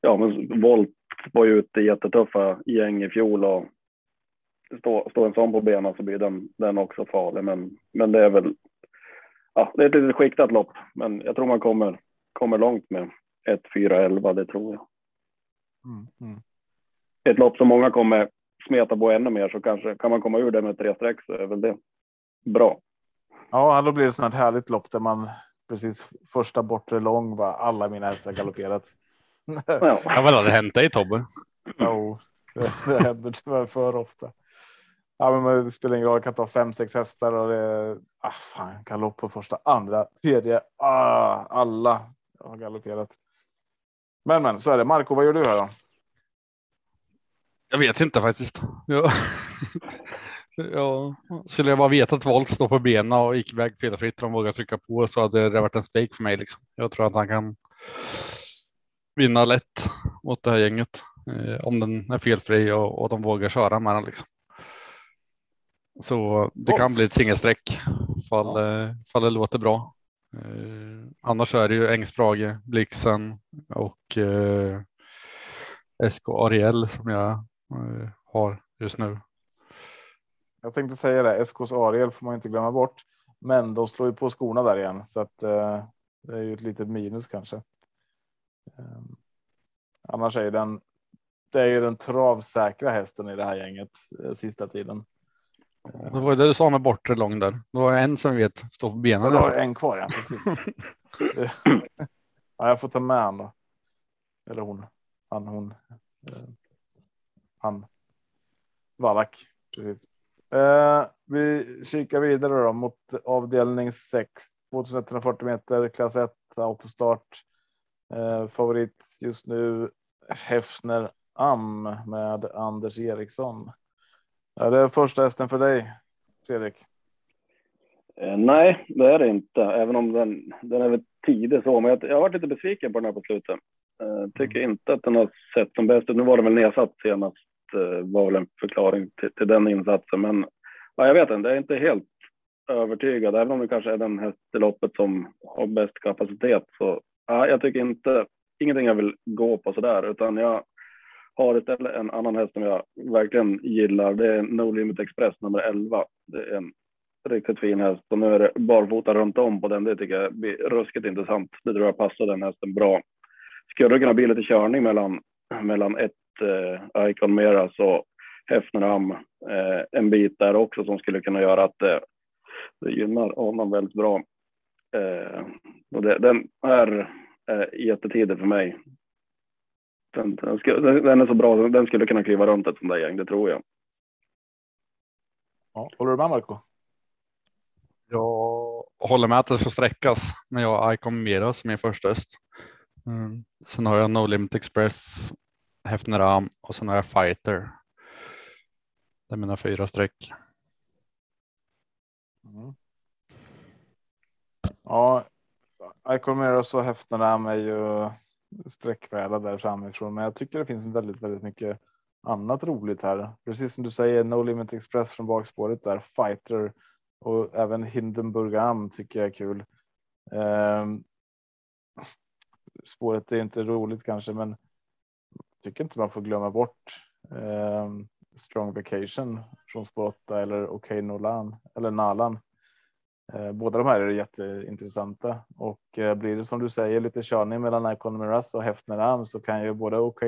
ja, men Volt var ju ute i jättetuffa gäng i fjol och stå, stå en sån på benen så blir den, den också farlig. Men, men det är väl, ja, det är ett lite skiktat lopp, men jag tror man kommer, kommer långt med 1, 4, 11, det tror jag. Mm, mm. Ett lopp som många kommer smeta på ännu mer så kanske kan man komma ur det med tre streck så är väl det bra. Ja, då blir det sånt härligt lopp där man precis första bortre lång var alla mina hästar galopperat. Ja, vad det hänt dig Tobbe? Jo, det, det händer tyvärr för ofta. Ja, men det spelar ingen roll. Jag kan ta fem, sex hästar och det ah, fan, galopp på första, andra, tredje. Ah, alla har galopperat. Men, men så är det. Marco, vad gör du här då? Jag vet inte faktiskt. Ja. [LAUGHS] ja. Skulle jag bara veta att Volt står på benen och gick iväg felfritt de vågar trycka på så hade det varit en spik för mig. Liksom. Jag tror att han kan vinna lätt mot det här gänget eh, om den är felfri och, och de vågar köra med den. Liksom. Så det kan bli ett singelsträck fall. Eh, fall det låter bra. Eh, annars är det ju Ängsbrage, Blixen och eh, SK Ariel som jag eh, har just nu. Jag tänkte säga det. SKs Ariel får man inte glömma bort, men de slår ju på skorna där igen så att eh, det är ju ett litet minus kanske. Eh, annars är den. Det är ju den travsäkra hästen i det här gänget eh, sista tiden. Det var det du sa med bortre lång där. Det var en som vet stå på benen. Det var en kvar. Ja, precis. [LAUGHS] ja, jag får ta med då. Eller hon. Han, hon. Eh, han. Wallach. Precis. Eh, vi kikar vidare då mot avdelning 6. 2140 meter klass 1 autostart. Eh, favorit just nu Hefner Am med Anders Eriksson. Är det första hästen för dig, Fredrik? Eh, nej, det är det inte, även om den, den är väl tidig så. Men jag, jag har varit lite besviken på den här på slutet. Eh, tycker mm. inte att den har sett som bäst Nu var den väl nedsatt senast, eh, var väl en förklaring till, till den insatsen. Men ja, jag vet inte, jag är inte helt övertygad, även om det kanske är den häst i loppet som har bäst kapacitet. Så ja, jag tycker inte, ingenting jag vill gå på så där, utan jag har istället en annan häst som jag verkligen gillar. Det är No Limit Express nummer 11. Det är en riktigt fin häst och nu är det barfota runt om på den. Det tycker jag blir ruskigt intressant. Det tror jag passar den hästen bra. Skulle det kunna bli lite körning mellan, mellan ett eh, Icon Meras och Hefnerham eh, en bit där också som skulle kunna göra att eh, det gynnar honom väldigt bra. Eh, och det, den är eh, jättetidig för mig. Den, den, är så bra, den skulle kunna kliva runt ett sånt där gäng, det tror jag. Ja, håller du med Marco? Jag håller med att det ska sträckas, men jag har Icon Mera som min första häst. Mm. Sen har jag No Limit Express, Hefneram och sen har jag Fighter. Det är mina fyra streck. Mm. Ja, Icon Mera och Hefneram är ju sträckbräda där framifrån, men jag tycker det finns väldigt, väldigt mycket annat roligt här. Precis som du säger, No Limit Express från bakspåret där, Fighter och även Hindenburg Am tycker jag är kul. Um, spåret är inte roligt kanske, men tycker inte man får glömma bort um, Strong Vacation från spår 8 eller OK Nolan eller Nalan. Eh, båda de här är jätteintressanta och eh, blir det som du säger lite körning mellan Icon Miras och Hefner så kan ju både OK,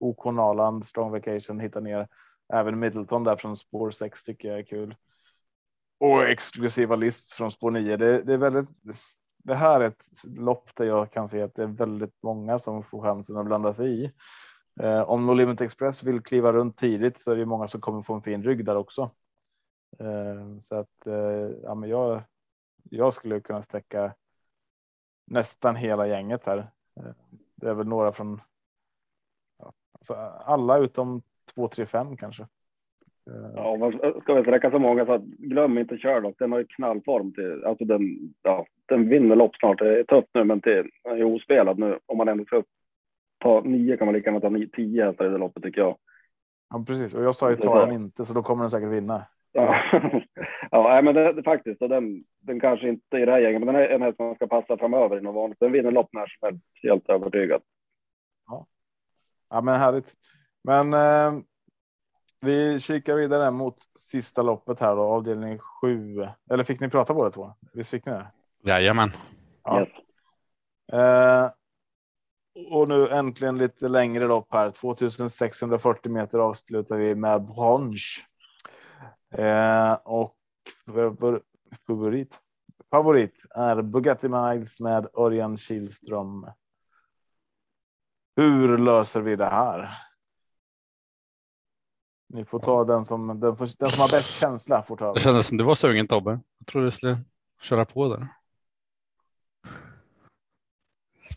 och Naland, Strong Vacation hitta ner. Även Middleton där från spår 6 tycker jag är kul. Och exklusiva list från spår 9. Det, det är väldigt. det här är ett lopp där jag kan se att det är väldigt många som får chansen att blanda sig i. Eh, om No Limit Express vill kliva runt tidigt så är det många som kommer få en fin rygg där också. Eh, så att eh, ja, men jag, jag skulle kunna sträcka nästan hela gänget här. Eh, det är väl några från ja, alltså alla utom 2, 3, 5 kanske. Ja, man ska väl sträcka så många så att glöm inte Sherlock. Den har ju knallform till, alltså den, ja, den vinner lopp snart. Det är tufft nu, men till, den är ospelad nu. Om man ändå ska ta nio kan man lika gärna ta nio, tio hästar i det loppet tycker jag. Ja, precis. Och jag sa ju ta den inte, så då kommer den säkert vinna. Ja, ja men det, det faktiskt. Och den, den kanske inte i det här gänget, men den är en häst man ska passa framöver i något vanligt. Den vinner lopp när som helst, helt övertygad. Ja, ja men härligt. Men eh, vi kikar vidare mot sista loppet här då, avdelning sju. Eller fick ni prata båda två? Visst fick ni det? Jajamän. Ja. Yes. Eh, och nu äntligen lite längre lopp här. 2640 meter avslutar vi med brunch. Eh, och favorit. Favorit är Bugatti Miles med Örjan Kihlström. Hur löser vi det här? Ni får ta den som den som, den som har bäst känsla får ta. Det kändes som du var sugen Tobbe. Jag trodde du skulle köra på där.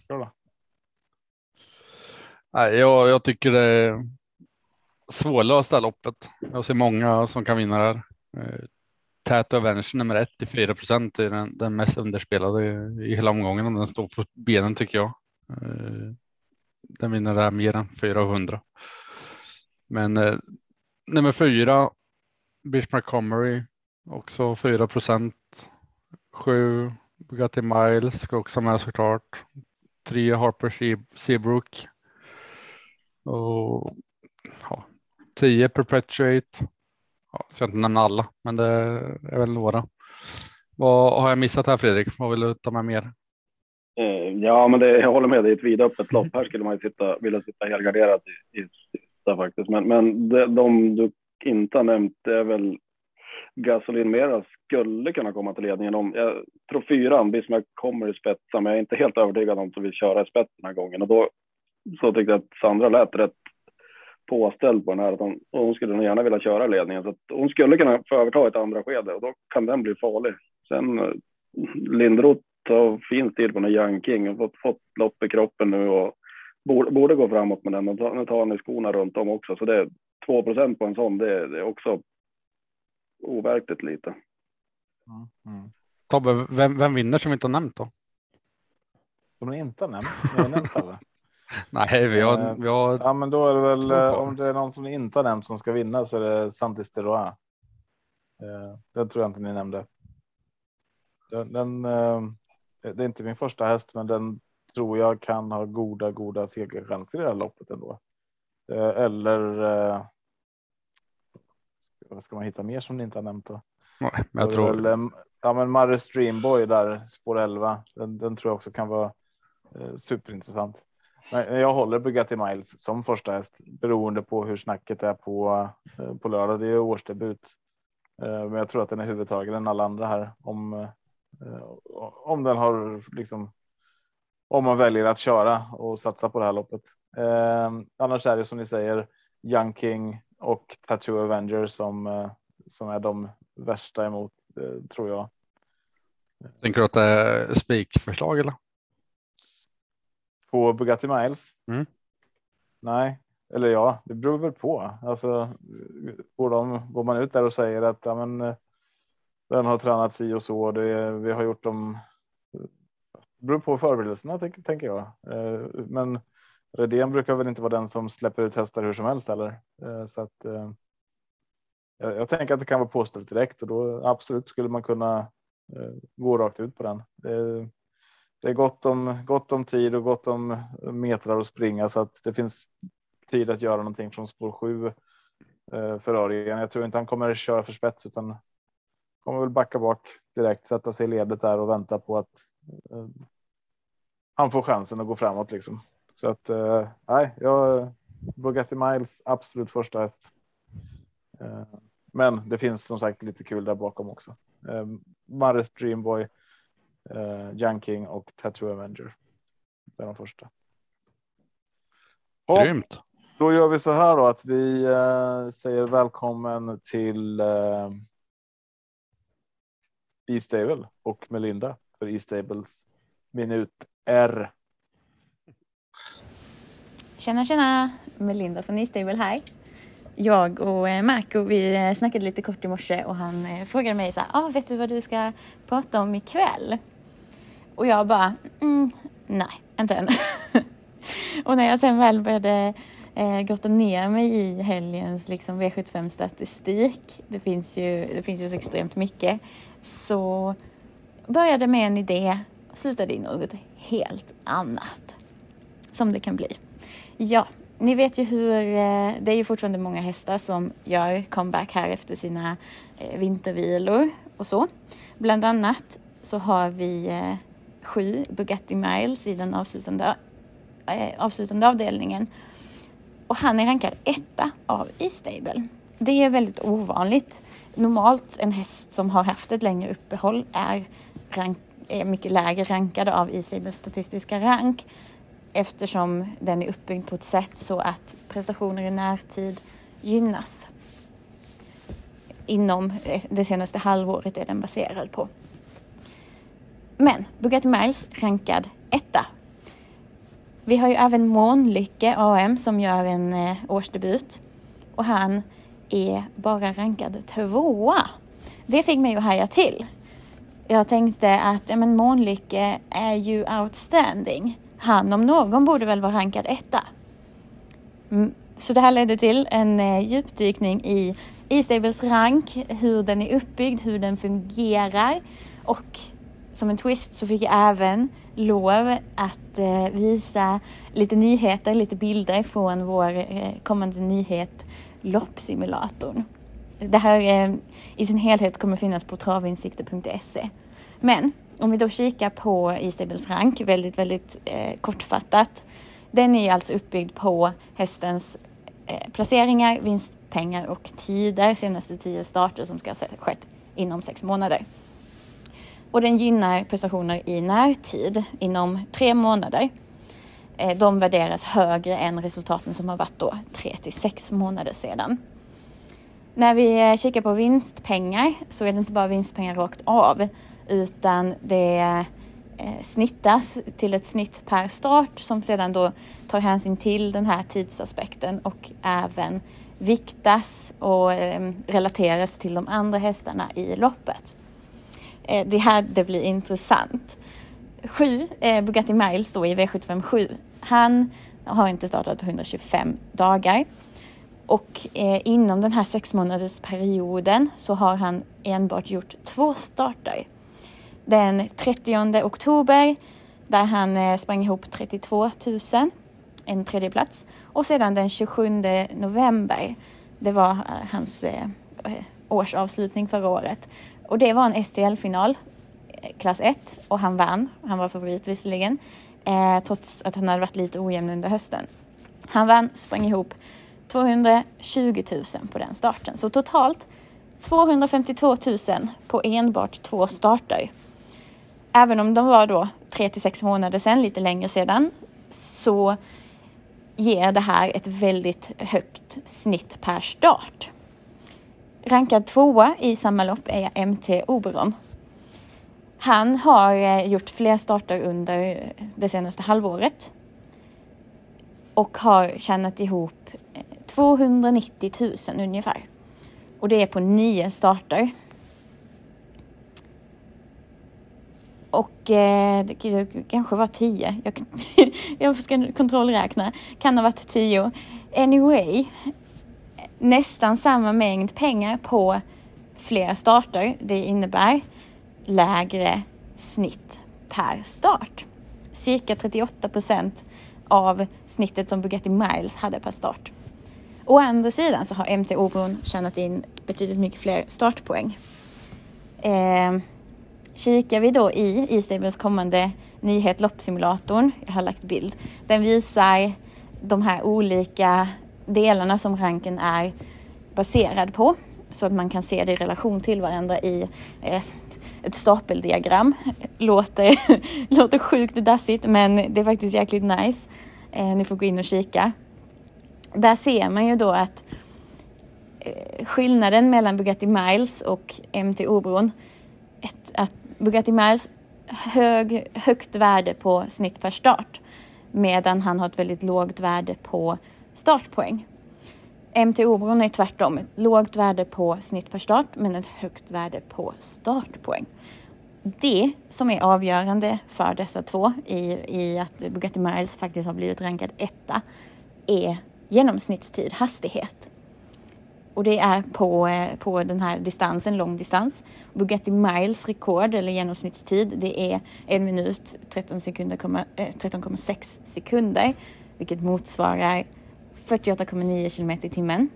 Kör då. Nej, jag, jag tycker det svårlösta loppet. Jag ser många som kan vinna det här. Eh, Tät Avenger nummer ett i 4 procent är den, den mest underspelade i, i hela omgången om den står på benen tycker jag. Eh, den vinner där mer än 400. Men eh, nummer fyra, Bismarck Comery också 4 procent. Sju Bugatti Miles ska också med såklart. Tre Harper Seabrook. Och ja, 10 Perpetuate. Ja, jag ska inte nämna alla, men det är väl några. Vad har jag missat här Fredrik? Vad vill du ta med mer? Eh, ja, men det, jag håller med. Det är ett vidöppet lopp. Här skulle man ju sitta, vilja sitta helgarderad i, i sista faktiskt. Men, men de, de du inte har nämnt är väl Gasolin Mera skulle kunna komma till ledningen om. Jag tror fyran, Bismarck kommer i spetsen, men jag är inte helt övertygad om att vill köra i spets den här gången och då så tyckte jag att Sandra lät rätt påställd på den här. Att hon, hon skulle nog gärna vilja köra ledningen så att hon skulle kunna få överta ett andra skede och då kan den bli farlig. Sen eh, Lindroth har fin stil på den Young King och fått, fått lopp i kroppen nu och borde, borde gå framåt med den. Och nu tar han i skorna runt om också så det är 2% på en sån. Det, det är också overkligt lite. Mm. Mm. Tobbe, vem, vem vinner som vi inte har nämnt då? Som ni inte har nämnt? Ni har nämnt alla. [LAUGHS] Nej, vi har, eh, vi har. Ja, men då är det väl eh, om det är någon som ni inte har nämnt som ska vinna så är det Santis Teroa. Eh, den tror jag inte ni nämnde. Den, den, det är inte min första häst, men den tror jag kan ha goda, goda segerchanser i det här loppet ändå. Eller. Vad ska man hitta mer som ni inte har nämnt då? Nej, jag tror. Väl, ja, men Marre Streamboy där spår 11. Den, den tror jag också kan vara superintressant. Jag håller Bugatti Miles som första häst beroende på hur snacket är på eh, på lördag. Det är årsdebut, eh, men jag tror att den är huvudtagen än alla andra här om eh, om den har liksom. Om man väljer att köra och satsa på det här loppet. annars är det som ni säger Young King och Tattoo Avengers som som är de värsta emot tror jag. Tänker du att det är spikförslag eller? På Bugatti Miles? Mm. Nej, eller ja, det beror väl på. Alltså går, de, går man ut där och säger att ja, men, den har tränat si och så. Det, vi har gjort dem. Det beror på förberedelserna tänker jag. Eh, men Redén brukar väl inte vara den som släpper ut hästar hur som helst heller. Eh, så att eh, jag, jag tänker att det kan vara påställt direkt och då absolut skulle man kunna gå rakt ut på den. Det, det är gott om gott om tid och gott om metrar att springa så att det finns tid att göra någonting från spår 7 eh, för Örjan. Jag tror inte han kommer köra för spets utan kommer väl backa bak direkt, sätta sig i ledet där och vänta på att eh, han får chansen att gå framåt liksom. Så att eh, nej, jag Bugatti Miles absolut första häst. Eh, men det finns som sagt lite kul där bakom också. Eh, Mares Dreamboy eh, Young King och Tattoo Avenger. Det är de första. Och Grymt. då gör vi så här då att vi eh, säger välkommen till eh, E-Stable och Melinda för E-Stables minut R. Tjena tjena! Melinda från E-Stable här. Jag och eh, Marco vi eh, snackade lite kort i morse och han eh, frågade mig så här, ah, vet du vad du ska prata om ikväll? Och jag bara, mm, nej, inte än. [LAUGHS] och när jag sen väl började eh, grotta ner mig i helgens liksom, V75 statistik, det finns, ju, det finns ju så extremt mycket, så började med en idé och slutade i något helt annat. Som det kan bli. Ja, ni vet ju hur, eh, det är ju fortfarande många hästar som gör comeback här efter sina eh, vintervilor och så. Bland annat så har vi eh, 7 Bugatti Miles i den avslutande, eh, avslutande avdelningen. Och han är rankad etta av E-stable. Det är väldigt ovanligt. Normalt en häst som har haft ett längre uppehåll är, rank, är mycket lägre rankad av E-stables statistiska rank eftersom den är uppbyggd på ett sätt så att prestationer i närtid gynnas. Inom eh, det senaste halvåret är den baserad på. Men Bugatti Miles rankad etta. Vi har ju även Månlycke AM som gör en eh, årsdebut och han är bara rankad tvåa. Det fick mig att haja till. Jag tänkte att ja, men Månlycke är ju outstanding. Han om någon borde väl vara rankad etta. Mm. Så det här ledde till en eh, djupdykning i E-stables rank, hur den är uppbyggd, hur den fungerar och som en twist så fick jag även lov att eh, visa lite nyheter, lite bilder från vår eh, kommande nyhet loppsimulatorn. Det här eh, i sin helhet kommer finnas på travinsikter.se. Men om vi då kikar på E-stables rank, väldigt, väldigt eh, kortfattat. Den är alltså uppbyggd på hästens eh, placeringar, vinstpengar och tider senaste tio starter som ska ha skett inom sex månader. Och den gynnar prestationer i närtid inom tre månader. Eh, de värderas högre än resultaten som har varit då tre till sex månader sedan. När vi eh, kikar på vinstpengar så är det inte bara vinstpengar rakt av utan det eh, snittas till ett snitt per start som sedan då tar hänsyn till den här tidsaspekten och även viktas och relateras till de andra hästarna i loppet. Eh, det här det blir intressant. Sju, eh, Bugatti Miles då i V75 7. Han har inte startat på 125 dagar. Och eh, inom den här sex månaders perioden så har han enbart gjort två starter den 30 oktober där han eh, sprang ihop 32 000, en tredje plats. Och sedan den 27 november, det var eh, hans eh, eh årsavslutning förra året. Och det var en STL-final, eh, klass 1, och han vann. Han var favorit visserligen, eh, trots att han hade varit lite ojämn under hösten. Han vann, sprang ihop 220 000 på den starten. Så totalt 252 000 på enbart två starter även om de var då tre till sex månader sedan, lite längre sedan, så ger det här ett väldigt högt snitt per start. Rankad tvåa i samma lopp är MT Oberon. Han har eh, gjort fler starter under det senaste halvåret och har tjänat ihop eh, 290 000 ungefär. Och det är på nio starter. Och eh, det, kanske var tio. Jag, [LAUGHS] jag ska kontrollräkna. Kan ha varit tio. Anyway, nästan samma mängd pengar på flera starter. Det innebär lägre snitt per start. Cirka 38 procent av snittet som Bugatti Miles hade per start. Å andra sidan så har MT Obron tjänat in betydligt mycket fler startpoäng. Eh, Kikar vi då i E-Stables kommande nyhet loppsimulatorn, jag har lagt bild, den visar de här olika delarna som ranken är baserad på så att man kan se det i relation till varandra i eh, ett stapeldiagram. Låter, [LAUGHS] låter sjukt dassigt men det är faktiskt jäkligt nice. Eh, ni får gå in och kika. Där ser man ju då att eh, skillnaden mellan Bugatti Miles och MTO-bron, ett, att Bugatti Miles hög, högt värde på snitt per start medan han har ett väldigt lågt värde på startpoäng. MT-Obron är tvärtom, ett lågt värde på snitt per start men ett högt värde på startpoäng. Det som är avgörande för dessa två i, i att Bugatti Miles faktiskt har blivit rankad etta är genomsnittstid, hastighet. Och det är på, eh, på den här distansen, lång distans. Bugatti Miles rekord eller genomsnittstid det är en minut 13,6 sekunder, 13,6 eh, sekunder vilket motsvarar 48,9 kilometer i timmen.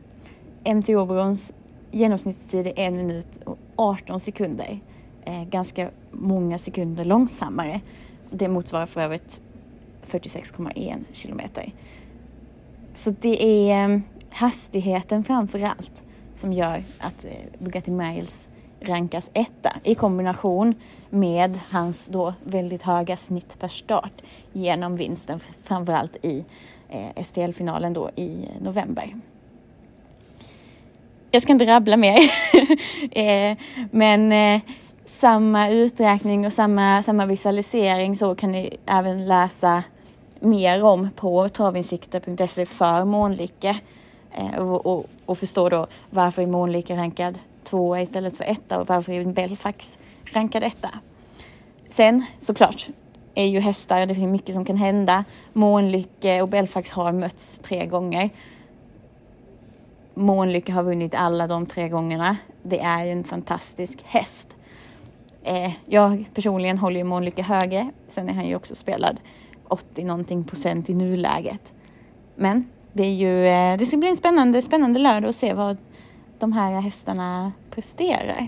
MTO-brons genomsnittstid är en minut och 18 sekunder. Eh, ganska många sekunder långsammare. Det motsvarar för övrigt 46,1 kilometer. Så det är eh, hastigheten framför allt som gör att eh, Bugatti Miles rankas etta i kombination med hans då väldigt höga snitt per start genom vinsten framförallt i eh, STL-finalen då i november. Jag ska inte rabbla mer, [LAUGHS] eh, men eh, samma uträkning och samma, samma visualisering så kan ni även läsa mer om på travinsikter.se för Månlycke eh, och, och, och, förstå då varför är Månlycke rankad tvåa istället för etta och varför är Belfax rankad etta. Sen såklart, är ju hästar, det finns mycket som kan hända. Månlycke och Belfax har mötts tre gånger. Månlycke har vunnit alla de tre gångerna. Det är ju en fantastisk häst. Eh, jag personligen håller ju Månlycke högre. Sen är han ju också spelad 80 någonting procent i nuläget. Men det är ju, eh, det ska bli en spännande, spännande lördag att se vad de här hästarna presterar.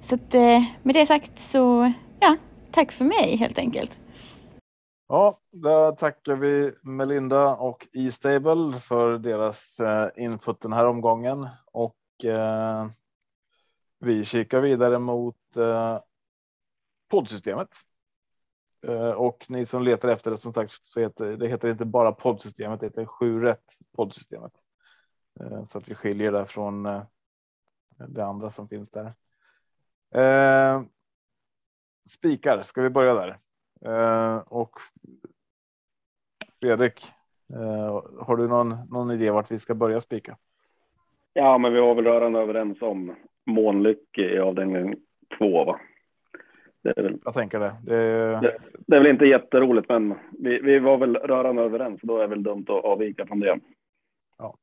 Så att, eh, med det sagt så, tack för mig helt enkelt. Ja, där tackar vi Melinda och E-stable för deras eh, input den här omgången och eh, vi kikar vidare mot eh, poddsystemet. Eh, och ni som letar efter det som sagt så heter det heter inte bara poddsystemet, det heter sju rätt poddsystemet. Eh, så att vi skiljer det från eh, det andra som finns där. Eh, Spikar, ska vi börja där? Eh, och Fredrik, eh, har du någon, någon idé vart vi ska börja spika? Ja, men vi var väl rörande överens om Månlycke i avdelning två, va? Det är väl, jag tänker det. Det är, det, det är väl inte jätteroligt, men vi, vi var väl rörande överens. Då är det väl dumt att avvika från det. Ja.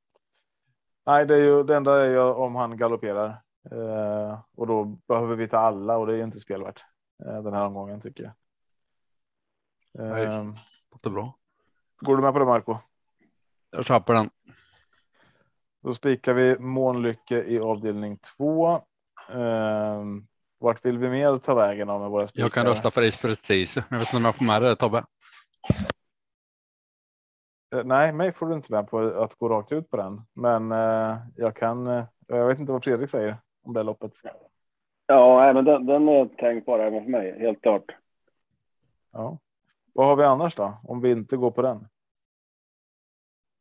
Nej, det är ju det enda är ju om han galopperar eh, och då behöver vi ta alla och det är ju inte spelvärt. Eh, den här omgången tycker jag. Nej, ehm, låter bra. Går du med på det Marco? Jag köper den. Då spikar vi Månlycke i avdelning två. Um, vart vill vi mer ta vägen av med våra spikar? Jag kan rösta för Ace precis. Jag vet inte om jag får med det Tobbe. Uh, nej, mig får du inte med på att gå rakt ut på den, men uh, jag kan. Uh, jag vet inte vad Fredrik säger om det loppet. Ja, men den, den är tänkbar även för mig, helt klart. Ja. Vad har vi annars då? Om vi inte går på den?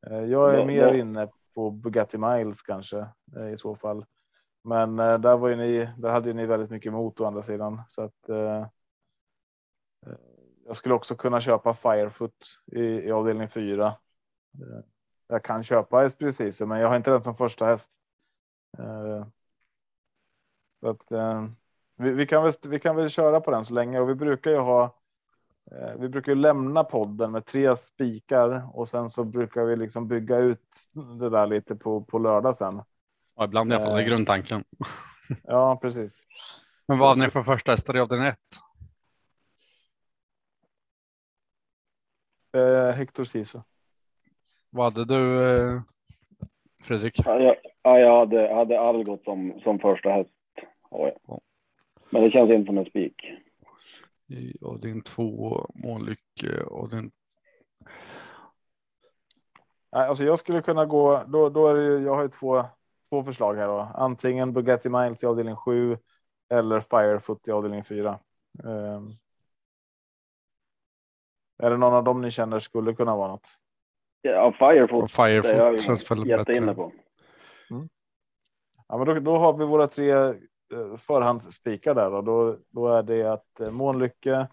Eh, jag är ja, mer ja. inne på Bugatti Miles kanske eh, i så fall. Men eh, där var ju ni, där hade ju ni väldigt mycket emot å andra sidan så att. Eh, jag skulle också kunna köpa Firefoot i, i avdelning fyra. Jag kan köpa precis, men jag har inte den som första häst. Så att, eh, vi, vi, kan väl, vi kan väl köra på den så länge och vi brukar ju ha. Eh, vi brukar ju lämna podden med tre spikar och sen så brukar vi liksom bygga ut det där lite på, på lördag sen. Ja, ibland i alla fall, det är grundtanken. [LAUGHS] Ja, precis. Men vad har ni för första hästar i avdelning ett? Eh, Hector Sisu. Vad hade du eh, Fredrik? Ja, jag, ja, jag hade, hade Algot som, som första häst. Ja. Men det känns inte som en spik. Och din två månlycke och din. Alltså jag skulle kunna gå, då, då är det, jag har ju två, två förslag här då. Antingen Bugatti Miles i avdelning 7 eller Firefoot i avdelning 4. Är det någon av dem ni känner skulle kunna vara något? Ja, Firefoot. Och Firefoot känns väldigt jätteinne bättre. på. Ja, men då, då har vi våra tre Eh, förhandsspikar där och då, då är det att eh, Månlycke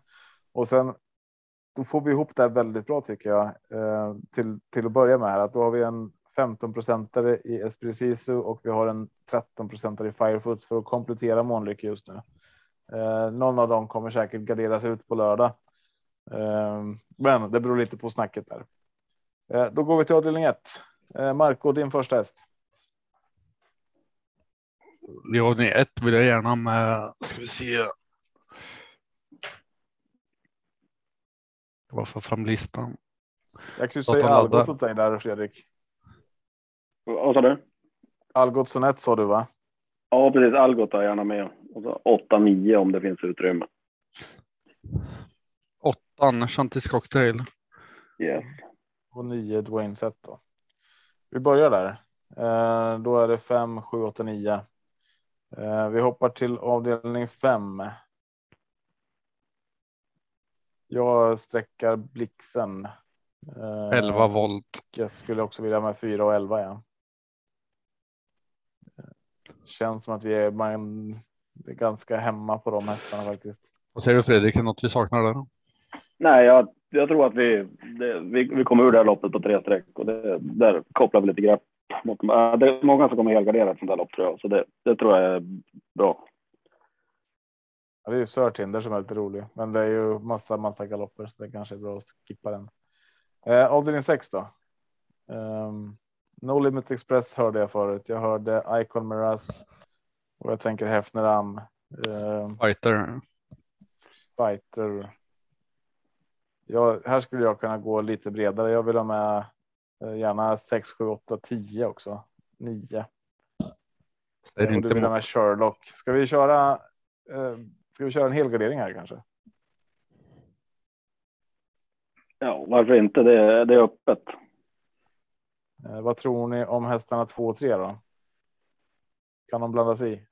och sen då får vi ihop det här väldigt bra tycker jag eh, till, till att börja med här att då har vi en 15 procentare i Espressiso och vi har en 13 procentare i Firefoot för att komplettera Månlycke just nu. Någon av dem kommer säkert garderas ut på lördag. Men det beror lite på snacket där. Då går vi till avdelning 1. Marco, din första häst. Avdelning ett vill jag gärna med, ska vi se. Jag bara får fram listan. Jag kan ju säga. Algot åt dig där Fredrik. Vad sa du? Algotsson 1 sa du va? Ja, precis. Algot är gärna med. Och så 8-9 om det finns utrymme. Åttan, Chantis cocktail. Yes. Och 9 Dwayne Sett då. Vi börjar där. Eh, då är det 5, 7, 8, 9. Eh, vi hoppar till avdelning 5. Jag sträckar blixen. Eh, 11 volt. Jag skulle också vilja med 4 och 11. Ja. Känns som att vi är, man, är ganska hemma på de hästarna faktiskt. Vad säger du Fredrik? Är något vi saknar där? Nej, jag, jag tror att vi, det, vi, vi kommer ur det här loppet på tre streck och det, där kopplar vi lite grepp. Mot, äh, det är många som kommer helgardera ett sånt här lopp tror jag, så det, det tror jag är bra. Ja, det är ju Sörtinder som är lite rolig, men det är ju massa, massa galopper så det kanske är bra att skippa den. Eh, avdelning 6 då. Um, no Limit Express hörde jag förut. Jag hörde Icon Miraz och jag tänker Hefner Am. Eh, Fighter. fighter. Ja, här skulle jag kunna gå lite bredare. Jag vill ha med gärna 6, 7, 8, 10 också. 9. Det är och du inte vill ha med Sherlock. Ska vi köra? Eh, ska vi köra en helgardering här kanske? Ja, varför inte? Det, är- det är öppet. Eh, vad tror ni om hästarna 2 och 3 då? Kan de blandas i?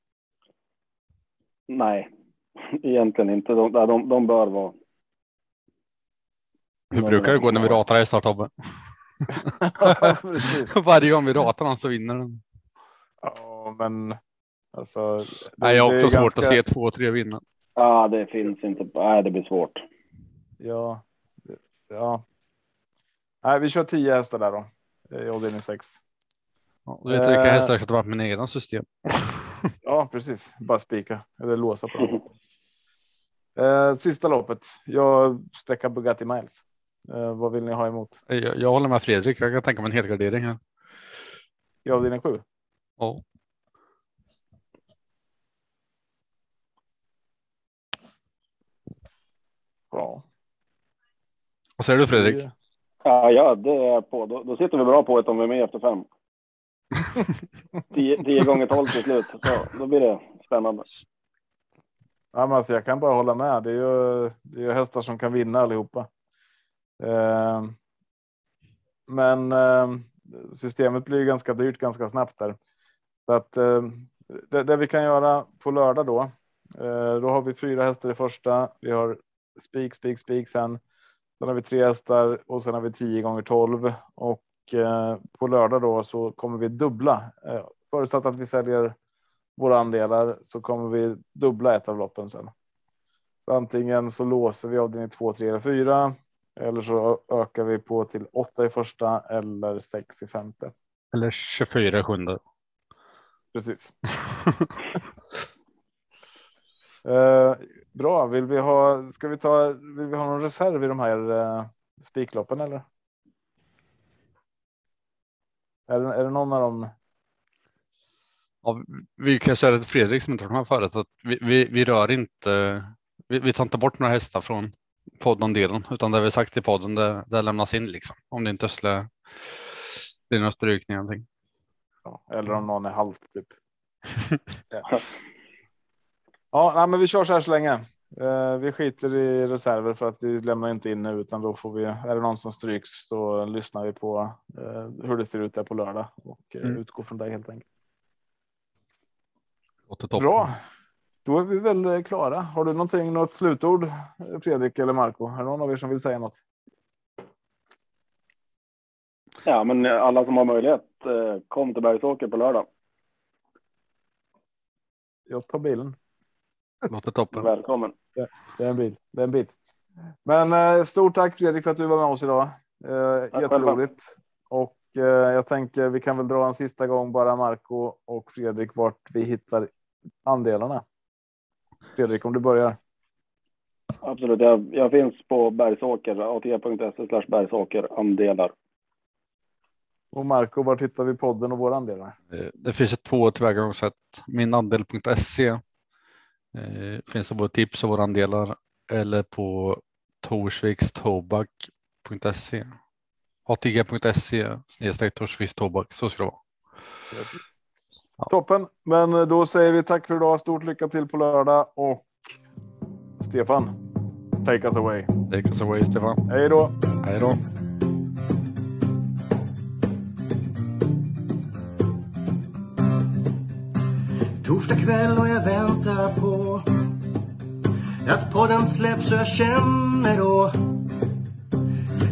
Nej, [LAUGHS] egentligen inte. De, de, de bör vara. Hur brukar det gå när vi ratar hästar Tobbe? [LAUGHS] Varje gång vi ratar någon så vinner den. Ja, men alltså. det- Nej, jag har också svårt ganska- att se två och tre vinna. Ja, det finns inte. Nej, det blir svårt. Ja, ja. Nej, vi kör 10 hästar där då i avdelning 6. Ja, du vet vilka Eh. hästar jag sätter med mina egna system. [LAUGHS] Ja, precis. Bara spika eller låsa på dem. [LAUGHS] Eh, sista loppet. Jag sträckar Bugatti Miles. Eh, vad vill ni ha emot? Jag, jag håller med Fredrik. Jag kan tänka mig en helgardering här. I avdelning 7? Ja. Ja. Vad säger du Fredrik? Ja, ja, det är på. Då, då sitter vi bra på ett om vi är med efter fem. [LAUGHS] 10 10 gånger 12 till slut. Så, då blir det spännande. Ja, men alltså, jag kan bara hålla med. Det är ju, det är ju hästar som kan vinna allihopa. Ehm, men ehm, systemet blir ganska dyrt ganska snabbt där. Så att ehm, det, det vi kan göra på lördag då. Eh, då har vi fyra hästar i första. Vi har spik, spik, spik sen. Sen har vi tre hästar och sen har vi 10 gånger 12 och eh, på lördag då så kommer vi dubbla. Eh, förutsatt att vi säljer våra andelar så kommer vi dubbla ett av loppen sen. Så antingen så låser vi avdelning 2, 3 eller 4 eller så ökar vi på till 8 i första eller 6 i femte. Eller 24 sjunde. Precis. [LAUGHS] Eh, bra, vill vi ha? Ska vi ta? Vill vi ha någon reserv i de här eh, spikloppen eller? Är det, är det någon av dem? Ja, vi kan säga till Fredrik som inte har de här förut att vi, vi, vi rör inte. Vi, vi tar inte bort några hästar från poddandelen utan det vi sagt i podden det, det lämnas in liksom. Om det inte skulle bli några strykningar eller någonting. Ja, eller om någon är halvt typ. [LAUGHS] ja, ja nej, men vi kör så här så länge. Eh, vi skiter i reserver för att vi lämnar inte in nu utan då får vi. Är det någon som stryks då lyssnar vi på eh, hur det ser ut där på lördag och eh, Mm. utgår från det helt enkelt. Bra. Då är vi väl eh, klara. Har du någonting, något slutord Fredrik eller Marco? Är det någon av er som vill säga något? Ja, men alla som har möjlighet, eh, kom till Bergsåker på lördag. Jag tar bilen. Låter toppen. Välkommen. Det är en bil. Det är en bit. Men eh, stort tack Fredrik för att du var med oss idag. Eh, jätteroligt. Och jag tänker vi kan väl dra en sista gång bara Marco och Fredrik vart vi hittar andelarna. Fredrik, om du börjar. Absolut. Jag, jag finns på Bergsåker, atg.se slash Bergsåker andelar. Och Marco, var hittar vi podden och våra andelar? Eh, Det finns ett två tillvägagångssätt. Minandel.se eh, finns det både tips och våra andelar eller på torsvikstobak.se. atg.se snedstreck Torsviks tobak. Så ska det vara. Toppen, men eh, då säger vi tack för idag. Stort lycka till på lördag och Stefan, take us away. Take us away Stefan. Hej då! Hej då. Torsdag kväll och jag väntar på att podden släpps så jag känner då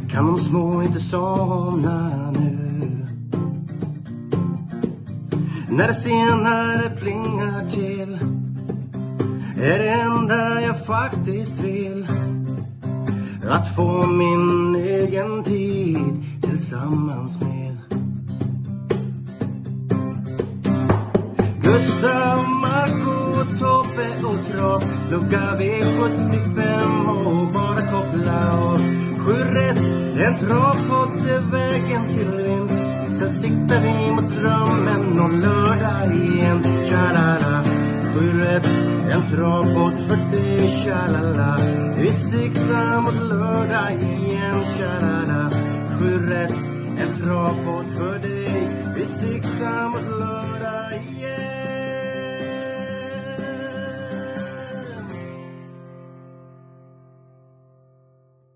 kan de små inte somna nu. När det senare plingar till är det enda jag faktiskt vill. Att få min egen tid tillsammans med. Gustav, Marco, Tobbe och Trav Lucka V75 och bara koppla av. Sju rätt, en travpott är vägen till vinst Sen siktar vi mot drömmen om lördag igen. Tja-la-la Sju rätt, en travbåt för dig Tja-la-la. Vi siktar mot lördag igen. Tja-la-la Sju rätt, en travbåt för dig. Vi siktar mot lördag.